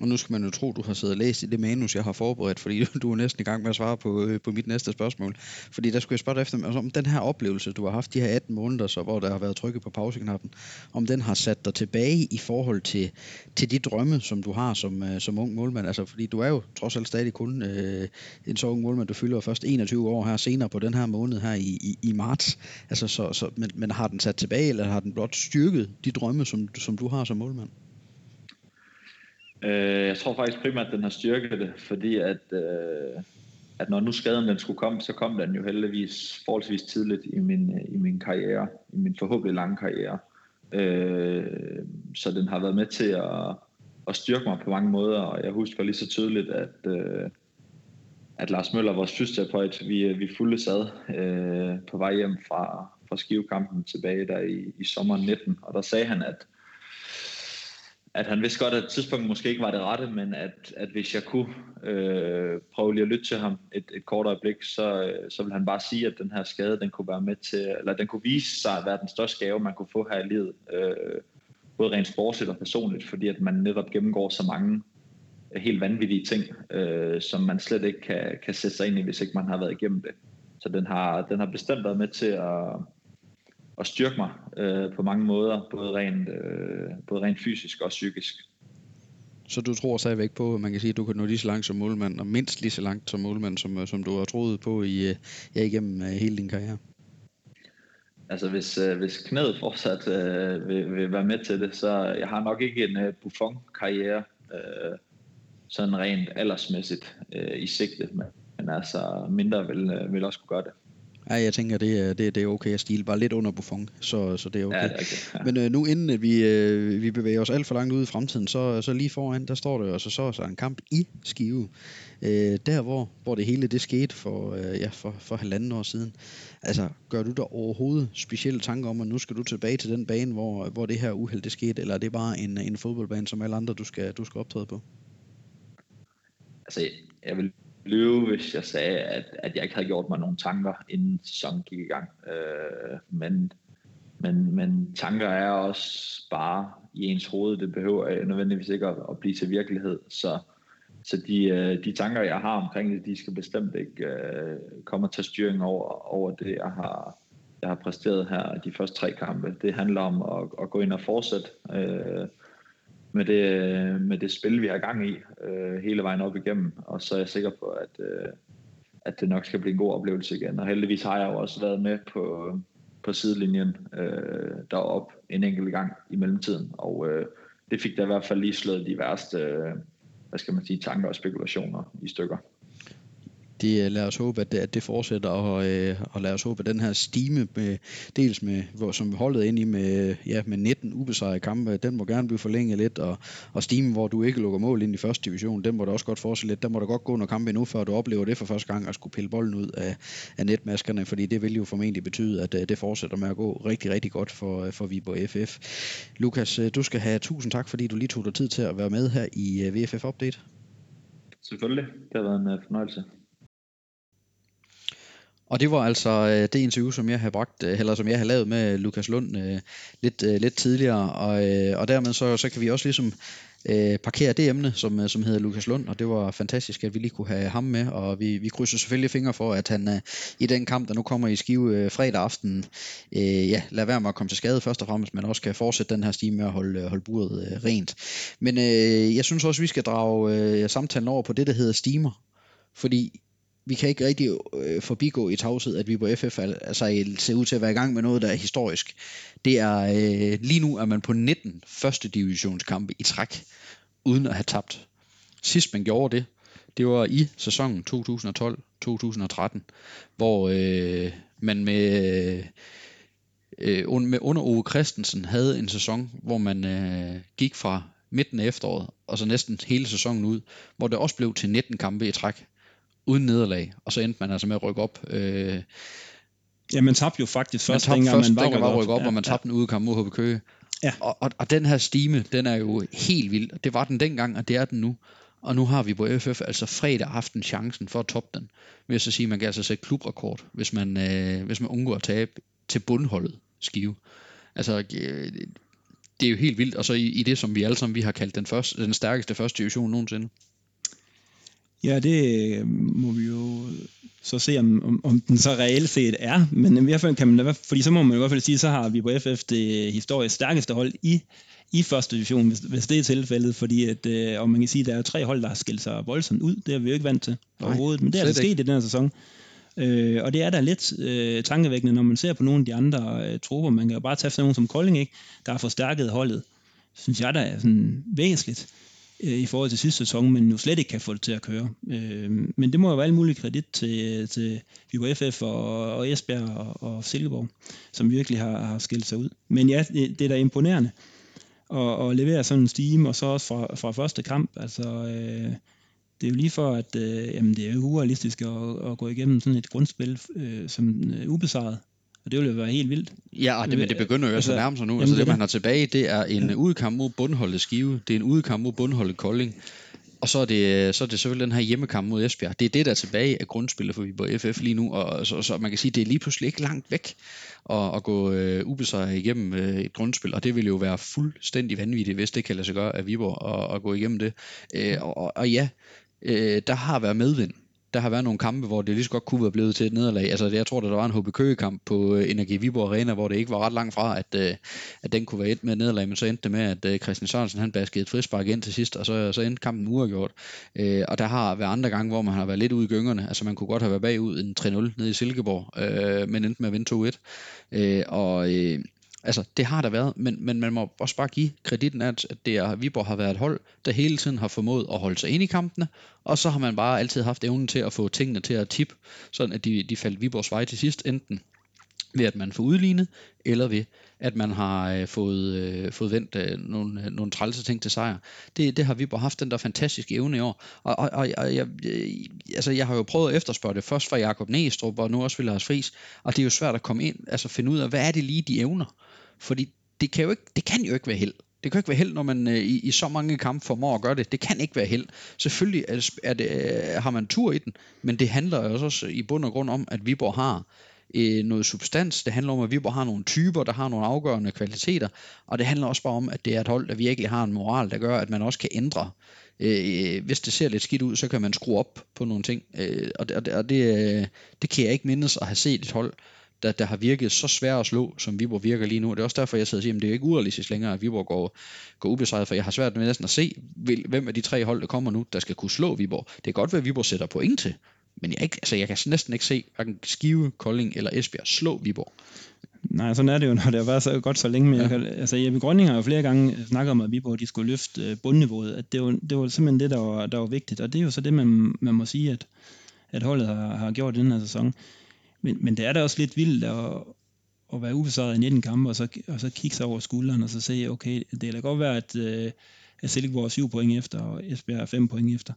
Og nu skal man jo tro, du har siddet og læst i det manus, jeg har forberedt, fordi <laughs> du er næsten i gang med at svare på, øh, på mit næste spørgsmål. Fordi der skulle jeg spørge dig efter, altså, om den her oplevelse, du har haft de her 18 måneder, så, hvor der har været trykket på pauseknappen, om den har sat dig tilbage i forhold til, til de drømme, som du har som, øh, som ung målmand. Altså, fordi du er jo trods alt stadig kun øh, en så ung målmand, du fylder først 21 år her senere på den her måned her i, i, i marts. Altså, så, så, men, men har den sat tilbage, eller har den blot styrket de drømme, som, som du har som målmand? Øh, jeg tror faktisk primært, at den har styrket det, fordi at, øh, at når nu skaden den skulle komme, så kom den jo heldigvis forholdsvis tidligt i min, øh, i min karriere, i min forhåbentlig lange karriere. Øh, så den har været med til at, at styrke mig på mange måder, og jeg husker lige så tydeligt, at, øh, at Lars Møller, vores fysioterapeut, vi, øh, vi fulde sad øh, på vej hjem fra, fra skivekampen tilbage der i, i sommeren 19, og der sagde han, at at han vidste godt, at tidspunktet måske ikke var det rette, men at, at hvis jeg kunne øh, prøve lige at lytte til ham et, et kort øjeblik, så, øh, så vil han bare sige, at den her skade, den kunne være med til, eller den kunne vise sig at være den største gave, man kunne få her i livet. Øh, både rent sportsligt og personligt, fordi at man netop gennemgår så mange øh, helt vanvittige ting, øh, som man slet ikke kan, kan sætte sig ind i, hvis ikke man har været igennem det. Så den har, den har bestemt været med til at, at styrke mig øh, på mange måder, både rent, øh, både rent fysisk og psykisk. Så du tror stadigvæk på, at man kan sige, at du kan nå lige så langt som målmand, og mindst lige så langt som målmand, som, øh, som du har troet på i, øh, ja, igennem uh, hele din karriere? Altså hvis, uh, hvis knæet fortsat uh, vil, vil være med til det, så jeg har nok ikke en uh, Buffon-karriere, uh, sådan rent aldersmæssigt uh, i sigte, men, men altså mindre vil, uh, vil også kunne gøre det. Ja, jeg tænker, det er, det, det er okay at stile bare lidt under Buffon, så, så det er okay. Ja, det er okay. Ja. Men øh, nu inden vi, øh, vi bevæger os alt for langt ud i fremtiden, så, så lige foran, der står det altså så, så en kamp i Skive. Øh, der hvor, hvor det hele det skete for, øh, ja, for, for halvanden år siden. Altså, gør du der overhovedet specielle tanker om, at nu skal du tilbage til den bane, hvor, hvor det her uheld det skete, eller er det bare en, en fodboldbane, som alle andre, du skal, du skal optræde på? Altså, jeg vil lyve, hvis jeg sagde, at, at jeg ikke havde gjort mig nogle tanker, inden sæsonen gik i gang. Øh, men, men, men tanker er også bare i ens hoved. Det behøver nødvendigvis ikke at, at blive til virkelighed. Så, så de, øh, de tanker, jeg har omkring det, de skal bestemt ikke øh, komme og tage styring over, over det, jeg har, jeg har præsteret her de første tre kampe. Det handler om at, at gå ind og fortsætte. Øh, med det, med det spil, vi har gang i øh, hele vejen op igennem. Og så er jeg sikker på, at, øh, at det nok skal blive en god oplevelse igen. Og heldigvis har jeg jo også været med på, på sidelinjen øh, derop en enkelt gang i mellemtiden. Og øh, det fik da i hvert fald lige slået de værste øh, hvad skal man sige, tanker og spekulationer i stykker det, øh, lad os håbe, at det, at det fortsætter, og, øh, og lad os håbe, at den her stime, med, dels med, hvor, som vi holdet ind i med, ja, med 19 ubesejrede kampe, den må gerne blive forlænget lidt, og, og stime, hvor du ikke lukker mål ind i første division, den må da også godt fortsætte lidt. Der må der godt gå nogle kampe endnu, før du oplever det for første gang, at skulle pille bolden ud af, af netmaskerne, fordi det vil jo formentlig betyde, at øh, det fortsætter med at gå rigtig, rigtig godt for, øh, for Viborg FF. Lukas, øh, du skal have tusind tak, fordi du lige tog dig tid til at være med her i VFF Update. Selvfølgelig. Det har været en fornøjelse. Og det var altså øh, det interview, som jeg har bragt, øh, eller som jeg har lavet med Lukas Lund øh, lidt, øh, lidt tidligere, og, øh, og dermed så, så kan vi også ligesom øh, parkere det emne, som, øh, som hedder Lukas Lund, og det var fantastisk, at vi lige kunne have ham med, og vi, vi krydser selvfølgelig fingre for, at han øh, i den kamp, der nu kommer i Skive øh, fredag aften, øh, ja, lad være med at komme til skade først og fremmest, men også kan fortsætte den her stime med at holde, øh, holde buret øh, rent. Men øh, jeg synes også, vi skal drage øh, samtalen over på det, der hedder stimer, fordi vi kan ikke rigtig øh, forbigå i tavshed, at vi på FF altså, ser ud til at være i gang med noget, der er historisk. Det er, øh, lige nu er man på 19 første divisionskampe i træk, uden at have tabt. Sidst man gjorde det, det var i sæsonen 2012-2013, hvor øh, man med, øh, med under Ove Christensen havde en sæson, hvor man øh, gik fra midten af efteråret, og så næsten hele sæsonen ud, hvor det også blev til 19 kampe i træk, uden nederlag, og så endte man altså med at rykke op. Øh, ja, man tabte jo faktisk først, man dengang først, man var rykket rykket op, op, og man tabte ja. en udkamp mod HB Køge. Ja. Og, og, og den her stime, den er jo helt vild. Det var den dengang, og det er den nu. Og nu har vi på FF altså fredag aften chancen for at toppe den. Vil jeg så sige, man kan altså sætte klubrekord, hvis man, øh, hvis man undgår at tabe til bundholdet skive. Altså, øh, det er jo helt vildt. Og så i, i det, som vi alle sammen vi har kaldt den, første, den stærkeste første division nogensinde. Ja, det øh, må vi jo så se, om, om, om den så reelt set er. Men i hvert fald kan man, fordi så må man i hvert fald sige, så har vi på FF det historisk stærkeste hold i, i første division, hvis, hvis det er tilfældet. Fordi at, øh, og man kan sige, at der er tre hold, der har skilt sig voldsomt ud. Det er vi jo ikke vant til Nej, overhovedet. Men det er altså sket i den her sæson. Øh, og det er da lidt øh, tankevækkende, når man ser på nogle af de andre øh, trupper. Man kan jo bare tage sådan nogen som Kolding, ikke? der har forstærket holdet. Synes jeg, der er sådan væsentligt øh, Øh, i forhold til sidste sæson, men jo slet ikke kan få det til at køre. Øh, men det må jo være alt muligt kredit til, til Viborg FF og, og Esbjerg og, og Silkeborg, som virkelig har, har skilt sig ud. Men ja, det, det er da imponerende at, at levere sådan en steam, og så også fra, fra første kamp. Altså, øh, det er jo lige for, at øh, jamen, det er jo urealistisk at, at gå igennem sådan et grundspil øh, som øh, ubesejret. Og det ville jo være helt vildt. Ja, og det, men det begynder jo også altså, at nærme sig nu. Jamen, altså det, det, man har tilbage, det er en ja. udkamp mod bundholdet Skive. Det er en udkamp mod bundholdet Kolding. Og så er, det, så er det selvfølgelig den her hjemmekamp mod Esbjerg. Det er det, der er tilbage af grundspillet for Viborg FF lige nu. Og så, så man kan sige, det er lige pludselig ikke langt væk at, at gå øh, ubesejret igennem øh, et grundspil. Og det vil jo være fuldstændig vanvittigt, hvis det kan lade sig gøre af Viborg at, at gå igennem det. Øh, og, og ja, øh, der har været medvind der har været nogle kampe, hvor det lige så godt kunne være blevet til et nederlag. Altså, jeg tror, der var en HB Køge-kamp på øh, Energi Viborg Arena, hvor det ikke var ret langt fra, at, øh, at den kunne være et med et nederlag, men så endte det med, at øh, Christian Sørensen han baskede et frispark ind til sidst, og så, så endte kampen uafgjort. og der har været andre gange, hvor man har været lidt ude i gyngerne. Altså, man kunne godt have været bagud en 3-0 nede i Silkeborg, men endte med at vinde 2-1. og Altså, det har der været, men, men man må også bare give kreditten at, at det er, Viborg har været et hold, der hele tiden har formået at holde sig ind i kampene, og så har man bare altid haft evnen til at få tingene til at tippe, sådan at de, de faldt Viborgs vej til sidst, enten ved at man får udlignet, eller ved at man har øh, fået, øh, fået vendt øh, nogle, øh, nogle trælse ting til sejr. Det, det har Viborg haft den der fantastiske evne i år. Og, og, og, og jeg, øh, altså, jeg har jo prøvet at efterspørge det først fra Jakob Næstrup, og nu også ved Lars Friis, og det er jo svært at komme ind, altså finde ud af, hvad er det lige, de evner? Fordi det kan jo ikke, det kan jo ikke være held. Det kan ikke være held, når man øh, i, i så mange kampe formår at gøre det. Det kan ikke være held. Selvfølgelig er det, er det, øh, har man tur i den, men det handler jo også i bund og grund om, at Viborg har øh, noget substans. Det handler om, at Viborg har nogle typer, der har nogle afgørende kvaliteter. Og det handler også bare om, at det er et hold, der virkelig har en moral, der gør, at man også kan ændre. Øh, øh hvis det ser lidt skidt ud, så kan man skrue op på nogle ting. Øh, og det, og det, øh, det kan jeg ikke mindes at have set et hold, der, der har virket så svært at slå, som Viborg virker lige nu. Det er også derfor, jeg sidder og siger, at det er ikke urealistisk længere, at Viborg går, går ubesejret, for jeg har svært med næsten at se, hvem af de tre hold, der kommer nu, der skal kunne slå Viborg. Det kan godt være, at Viborg sætter point til, men jeg, ikke, altså jeg kan næsten ikke se hverken Skive, Kolding eller Esbjerg slå Viborg. Nej, sådan er det jo, når det har været så godt så længe. Men ja. jeg kan, altså Jeppe Grønning har jo flere gange snakket om, at Viborg de skulle løfte øh, bundniveauet. At det, var, det var simpelthen det, der var, der var vigtigt. Og det er jo så det, man, man må sige, at, at holdet har, har gjort i den her sæson. Men, men det er da også lidt vildt at, at være ubesejret i 19 kampe, og så, og så kigge sig over skulderen, og så se, okay, det kan da godt være, at, øh, at Silkeborg er 7 point efter, og Esbjerg er 5 point efter.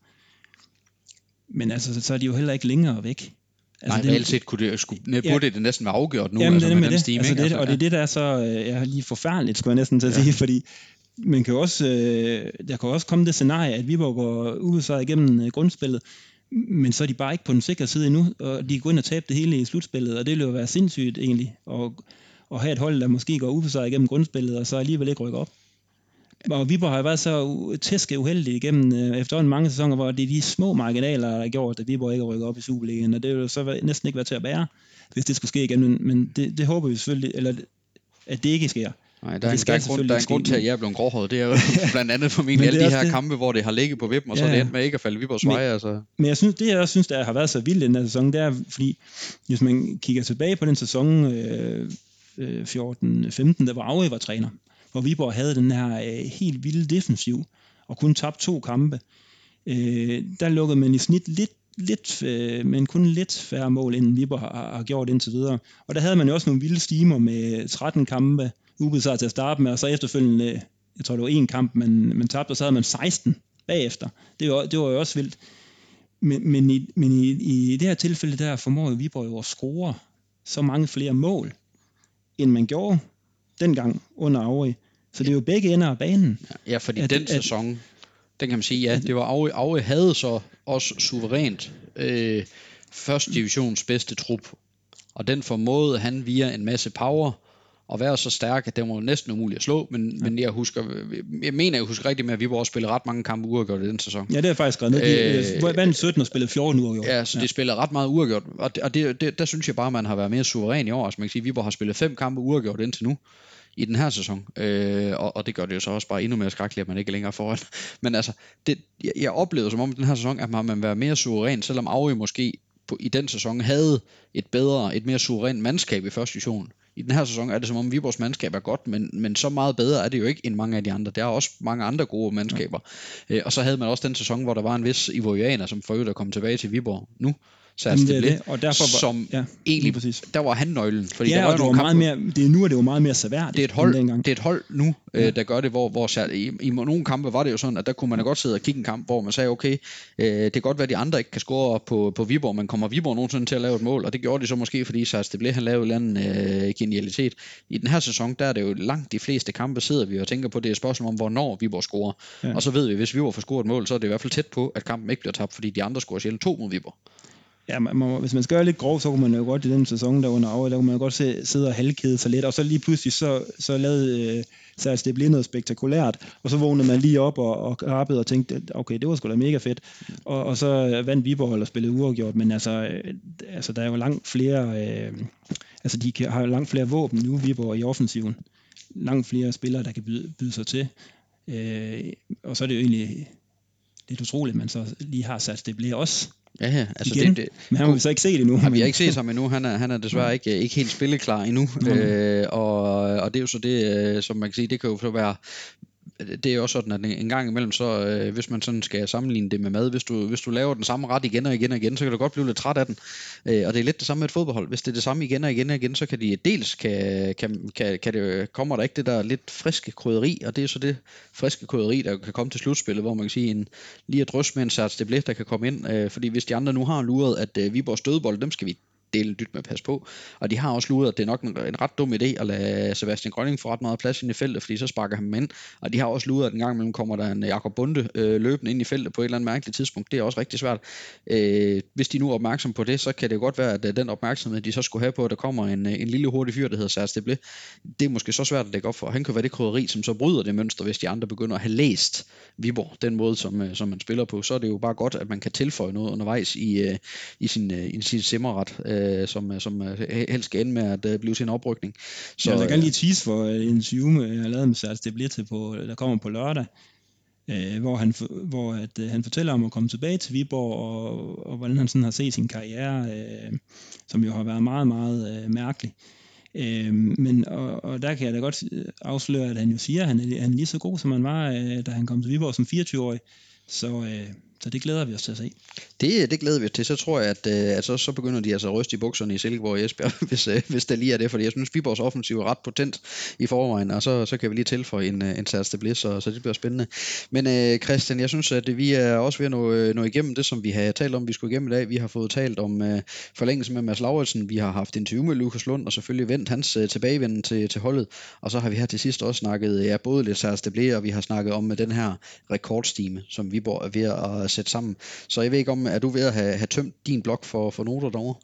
Men altså, så er de jo heller ikke længere væk. Altså, Nej, reelt set kunne det, skulle, ja, burde det næsten være afgjort nu, jamen, altså, det med, den stime, altså, det, altså, og det er det, der er så øh, ja, lige forfærdeligt, skulle jeg næsten til at ja. sige, fordi man kan også, øh, der kan også komme det scenarie, at Viborg går ubesejret igennem øh, grundspillet, men så er de bare ikke på den sikre side endnu, og de går ind og taber det hele i slutspillet, og det vil jo være sindssygt egentlig, at, at have et hold, der måske går ubesejret igennem grundspillet, og så alligevel ikke rykker op. Og Viborg har været så tæske uheldige igennem øh, efterhånden mange sæsoner, hvor det er de små marginaler, der har gjort, at Viborg ikke har rykket op i Superligaen, og det vil så næsten ikke være til at bære, hvis det skulle ske igen, men det, det håber vi selvfølgelig, eller at det ikke sker. Nej, der er, en, der, er grund, der er en grund til, at jeg er blevet gråhåret. Det er jo <laughs> <laughs> blandt andet formentlig alle de her det. kampe, hvor det har ligget på vippen, og så ja. er det endt med ikke at falde Viborgs vej. Altså. Men jeg synes, det jeg også synes, der har været så vildt den her sæson, det er, fordi hvis man kigger tilbage på den sæson øh, 14-15, der var Aue var træner, hvor Viborg havde den her øh, helt vilde defensiv, og kun tabte to kampe, øh, der lukkede man i snit lidt lidt, øh, men kun lidt færre mål, end Viborg har, har gjort indtil videre. Og der havde man jo også nogle vilde stimer med 13 kampe, ubesejret til at starte med, og så efterfølgende, jeg tror det var en kamp, man, man tabte, og så havde man 16 bagefter. Det var, det var jo også vildt. Men, men, i, men i, i det her tilfælde, der formår Viborg jo at score så mange flere mål, end man gjorde dengang under Aarhus. Så det er jo begge ender af banen. Ja, fordi at, den at, sæson, den kan man sige, ja, det var Aue, Aue havde så også suverænt øh, første divisions bedste trup, og den formåede han via en masse power at være så stærk, at den var næsten umulig at slå, men, ja. men jeg husker, jeg mener, jeg husker rigtigt med, at vi også spillet ret mange kampe uafgjort i den sæson. Ja, det er faktisk ret. De øh, vandt 17 og spillede 14 uafgjort. Ja, så ja. de spillede ret meget uafgjort, og, det, og det, det, der synes jeg bare, at man har været mere suveræn i år. Altså man kan sige, at Viborg har spillet fem kampe uafgjort indtil nu i den her sæson. Øh, og, og det gør det jo så også bare endnu mere skrækkeligt, at man ikke er længere foran. <laughs> Men altså, det, jeg, jeg oplevede som om den her sæson, at man, man være mere suveræn, selvom Aue måske på, i den sæson havde et bedre, et mere suverænt mandskab i første division. I den her sæson er det som om Viborgs mandskab er godt, men, men så meget bedre er det jo ikke end mange af de andre. Der er også mange andre gode mandskaber. Ja. Øh, og så havde man også den sæson, hvor der var en vis Ivorianer, som for øvrigt er kommet tilbage til Viborg nu, Det er det. Og derfor var, som ja, egentlig, præcis. der var han nøglen. Fordi ja, der var og det var meget mere, det er nu er det jo meget mere seværdigt det er et hold, Det er et hold nu, øh, ja. øh, der gør det, hvor, hvor i, i, nogle kampe var det jo sådan, at der kunne man godt sidde og kigge en kamp, hvor man sagde, okay, øh, det kan godt være, at de andre ikke kan score på, på Viborg, men kommer Viborg nogensinde til at lave et mål, og det gjorde de så måske, fordi det blev han lavede en eller anden øh, genialitet. I den her sæson, der er det jo langt de fleste kampe, sidder vi og tænker på, det er et spørgsmål om, hvornår Viborg scorer. Ja. Og så ved vi, hvis Viborg får scoret et mål, så er det i hvert fald tæt på, at kampen ikke bliver tabt, fordi de andre scorer sjældent to mod Viborg. Ja, man man, hvis man skal gøre lidt grov, så kunne man jo godt i den sæson, der under over, der kunne man jo godt se, sidde og halvkede sig lidt, og så lige pludselig så, så lavede øh, så det blev noget spektakulært, og så vågnede man lige op og, og rappede og tænkte, okay, det var sgu da mega fedt, og, og så vandt Viborg og spillede uafgjort, men altså, øh, altså der er jo langt flere, øh, altså de har jo langt flere våben nu, Viborg i offensiven, langt flere spillere, der kan byde, byde sig til, øh, og så er det jo egentlig lidt utroligt, at man så lige har sat det bliver også Ja, ja. Altså Igen. Det, det, men han har vi så ikke set endnu. Ja, vi har ikke set ham endnu. Han er, han er desværre ikke, ikke helt spilleklar endnu. Mm. Øh, og, og det er jo så det, øh, som man kan sige, det kan jo så være det er også sådan, at en gang imellem, så øh, hvis man sådan skal sammenligne det med mad, hvis du, hvis du laver den samme ret igen og igen og igen, så kan du godt blive lidt træt af den. Øh, og det er lidt det samme med et fodboldhold. Hvis det er det samme igen og igen og igen, så kan de dels kan, kan, kan, kan det, kommer der ikke det der lidt friske krydderi, og det er så det friske krydderi, der kan komme til slutspillet, hvor man kan sige, en, lige at drøs med en sats det bliver, der kan komme ind. Øh, fordi hvis de andre nu har luret, at øh, Viborgs dødbold, dem skal vi dele dyt med at passe på. Og de har også luret, at det er nok en, en ret dum idé at lade Sebastian Grønning få ret meget plads ind i feltet, fordi så sparker han ind. Og de har også luret, at en gang imellem kommer der en øh, Jakob Bunde øh, løbende ind i feltet på et eller andet mærkeligt tidspunkt. Det er også rigtig svært. Øh, hvis de nu er opmærksom på det, så kan det godt være, at øh, den opmærksomhed, de så skulle have på, at der kommer en, øh, en lille hurtig fyr, der hedder Sars det, det er måske så svært at dække op for. Han kan være det krydderi, som så bryder det mønster, hvis de andre begynder at have læst Viborg, den måde, som, som man spiller på. Så er det jo bare godt, at man kan tilføje noget undervejs i, i sin, i sin simmerret, øh, som, som som øh, helst skal ende med at øh, blive til en oprykning. Så, jeg kan lige tease for en interview, jeg har lavet med Sals til på, der kommer på lørdag, øh, hvor, han, hvor at, øh, han fortæller om at komme tilbage til Viborg, og, og hvordan han sådan har set sin karriere, øh, som jo har været meget, meget øh, mærkelig. Øh, men, og, og der kan jeg da godt afsløre, at han jo siger, at han er, han er lige så god, som han var, øh, da han kom til Viborg som 24-årig. Så, øh, så det glæder vi os til at se. Det, det glæder vi os til. Så tror jeg, at, øh, at så, så begynder de altså at ryste i bukserne i Silkeborg og Esbjerg, <laughs> hvis, øh, hvis det lige er det. Fordi jeg synes, Viborgs offensiv er ret potent i forvejen, og så, så kan vi lige tilføje en, øh, en sats det bliver, så, så det bliver spændende. Men øh, Christian, jeg synes, at vi er også ved at nå, nå igennem det, som vi har talt om, vi skulle igennem i dag. Vi har fået talt om øh, forlængelse med Mads Lauritsen, vi har haft interview med Lukas Lund, og selvfølgelig vendt hans øh, tilbagevenden til, til holdet. Og så har vi her til sidst også snakket ja, både lidt sats det bliver, og vi har snakket om med den her rekordstime, som Viborg er ved at sætte sammen. Så jeg ved ikke om, er du ved at have, have tømt din blog for, for noter derovre?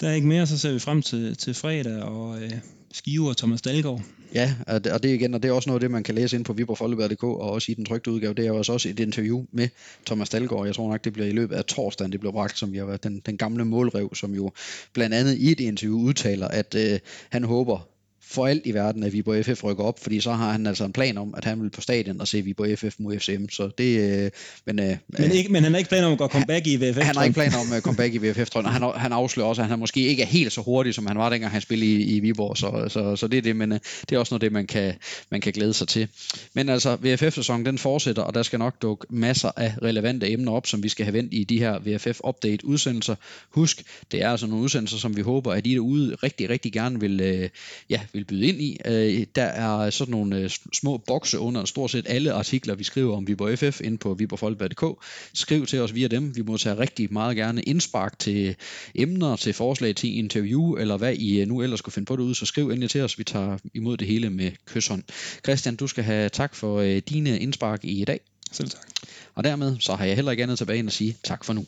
Der er ikke mere, så ser vi frem til, til fredag og øh, Skive og Thomas Dalgaard. Ja, og det, og det igen, og det er også noget af det, man kan læse ind på viborgfolkeblad.dk og også i den trygte udgave. Det er også, også et interview med Thomas Dalgaard. Jeg tror nok, det bliver i løbet af torsdagen, det bliver bragt, som vi har været den, den gamle målrev, som jo blandt andet i et interview udtaler, at øh, han håber for alt i verden, at Viborg FF rykker op, fordi så har han altså en plan om, at han vil på stadion og se Viborg FF mod FCM. Så det, øh, men, øh, men, ikke, men han har ikke planer om at gå comeback i VFF? Han har ikke planer om at komme back i VFF, tror. Han, han afslører også, at han måske ikke er helt så hurtig, som han var dengang han spillede i, i Viborg. Så, så, så det er det, men øh, det er også noget det, man kan, man kan glæde sig til. Men altså, VFF-sæsonen den fortsætter, og der skal nok dukke masser af relevante emner op, som vi skal have vendt i de her VFF-update-udsendelser. Husk, det er altså nogle udsendelser, som vi håber, at I derude rigtig, rigtig gerne vil, øh, ja, vil byde ind i. Øh, der er sådan nogle øh, små bokse under stort set alle artikler, vi skriver om Viborg FF inde på viborgfolk.dk. Skriv til os via dem. Vi modtager rigtig meget gerne indspark til emner, til forslag til interview, eller hvad I nu ellers skulle finde på derude, så skriv endelig til os. Vi tager imod det hele med kysshånd. Christian, du skal have tak for dine indspark i dag. Selv tak. Og dermed så har jeg heller ikke andet tilbage end at sige tak for nu.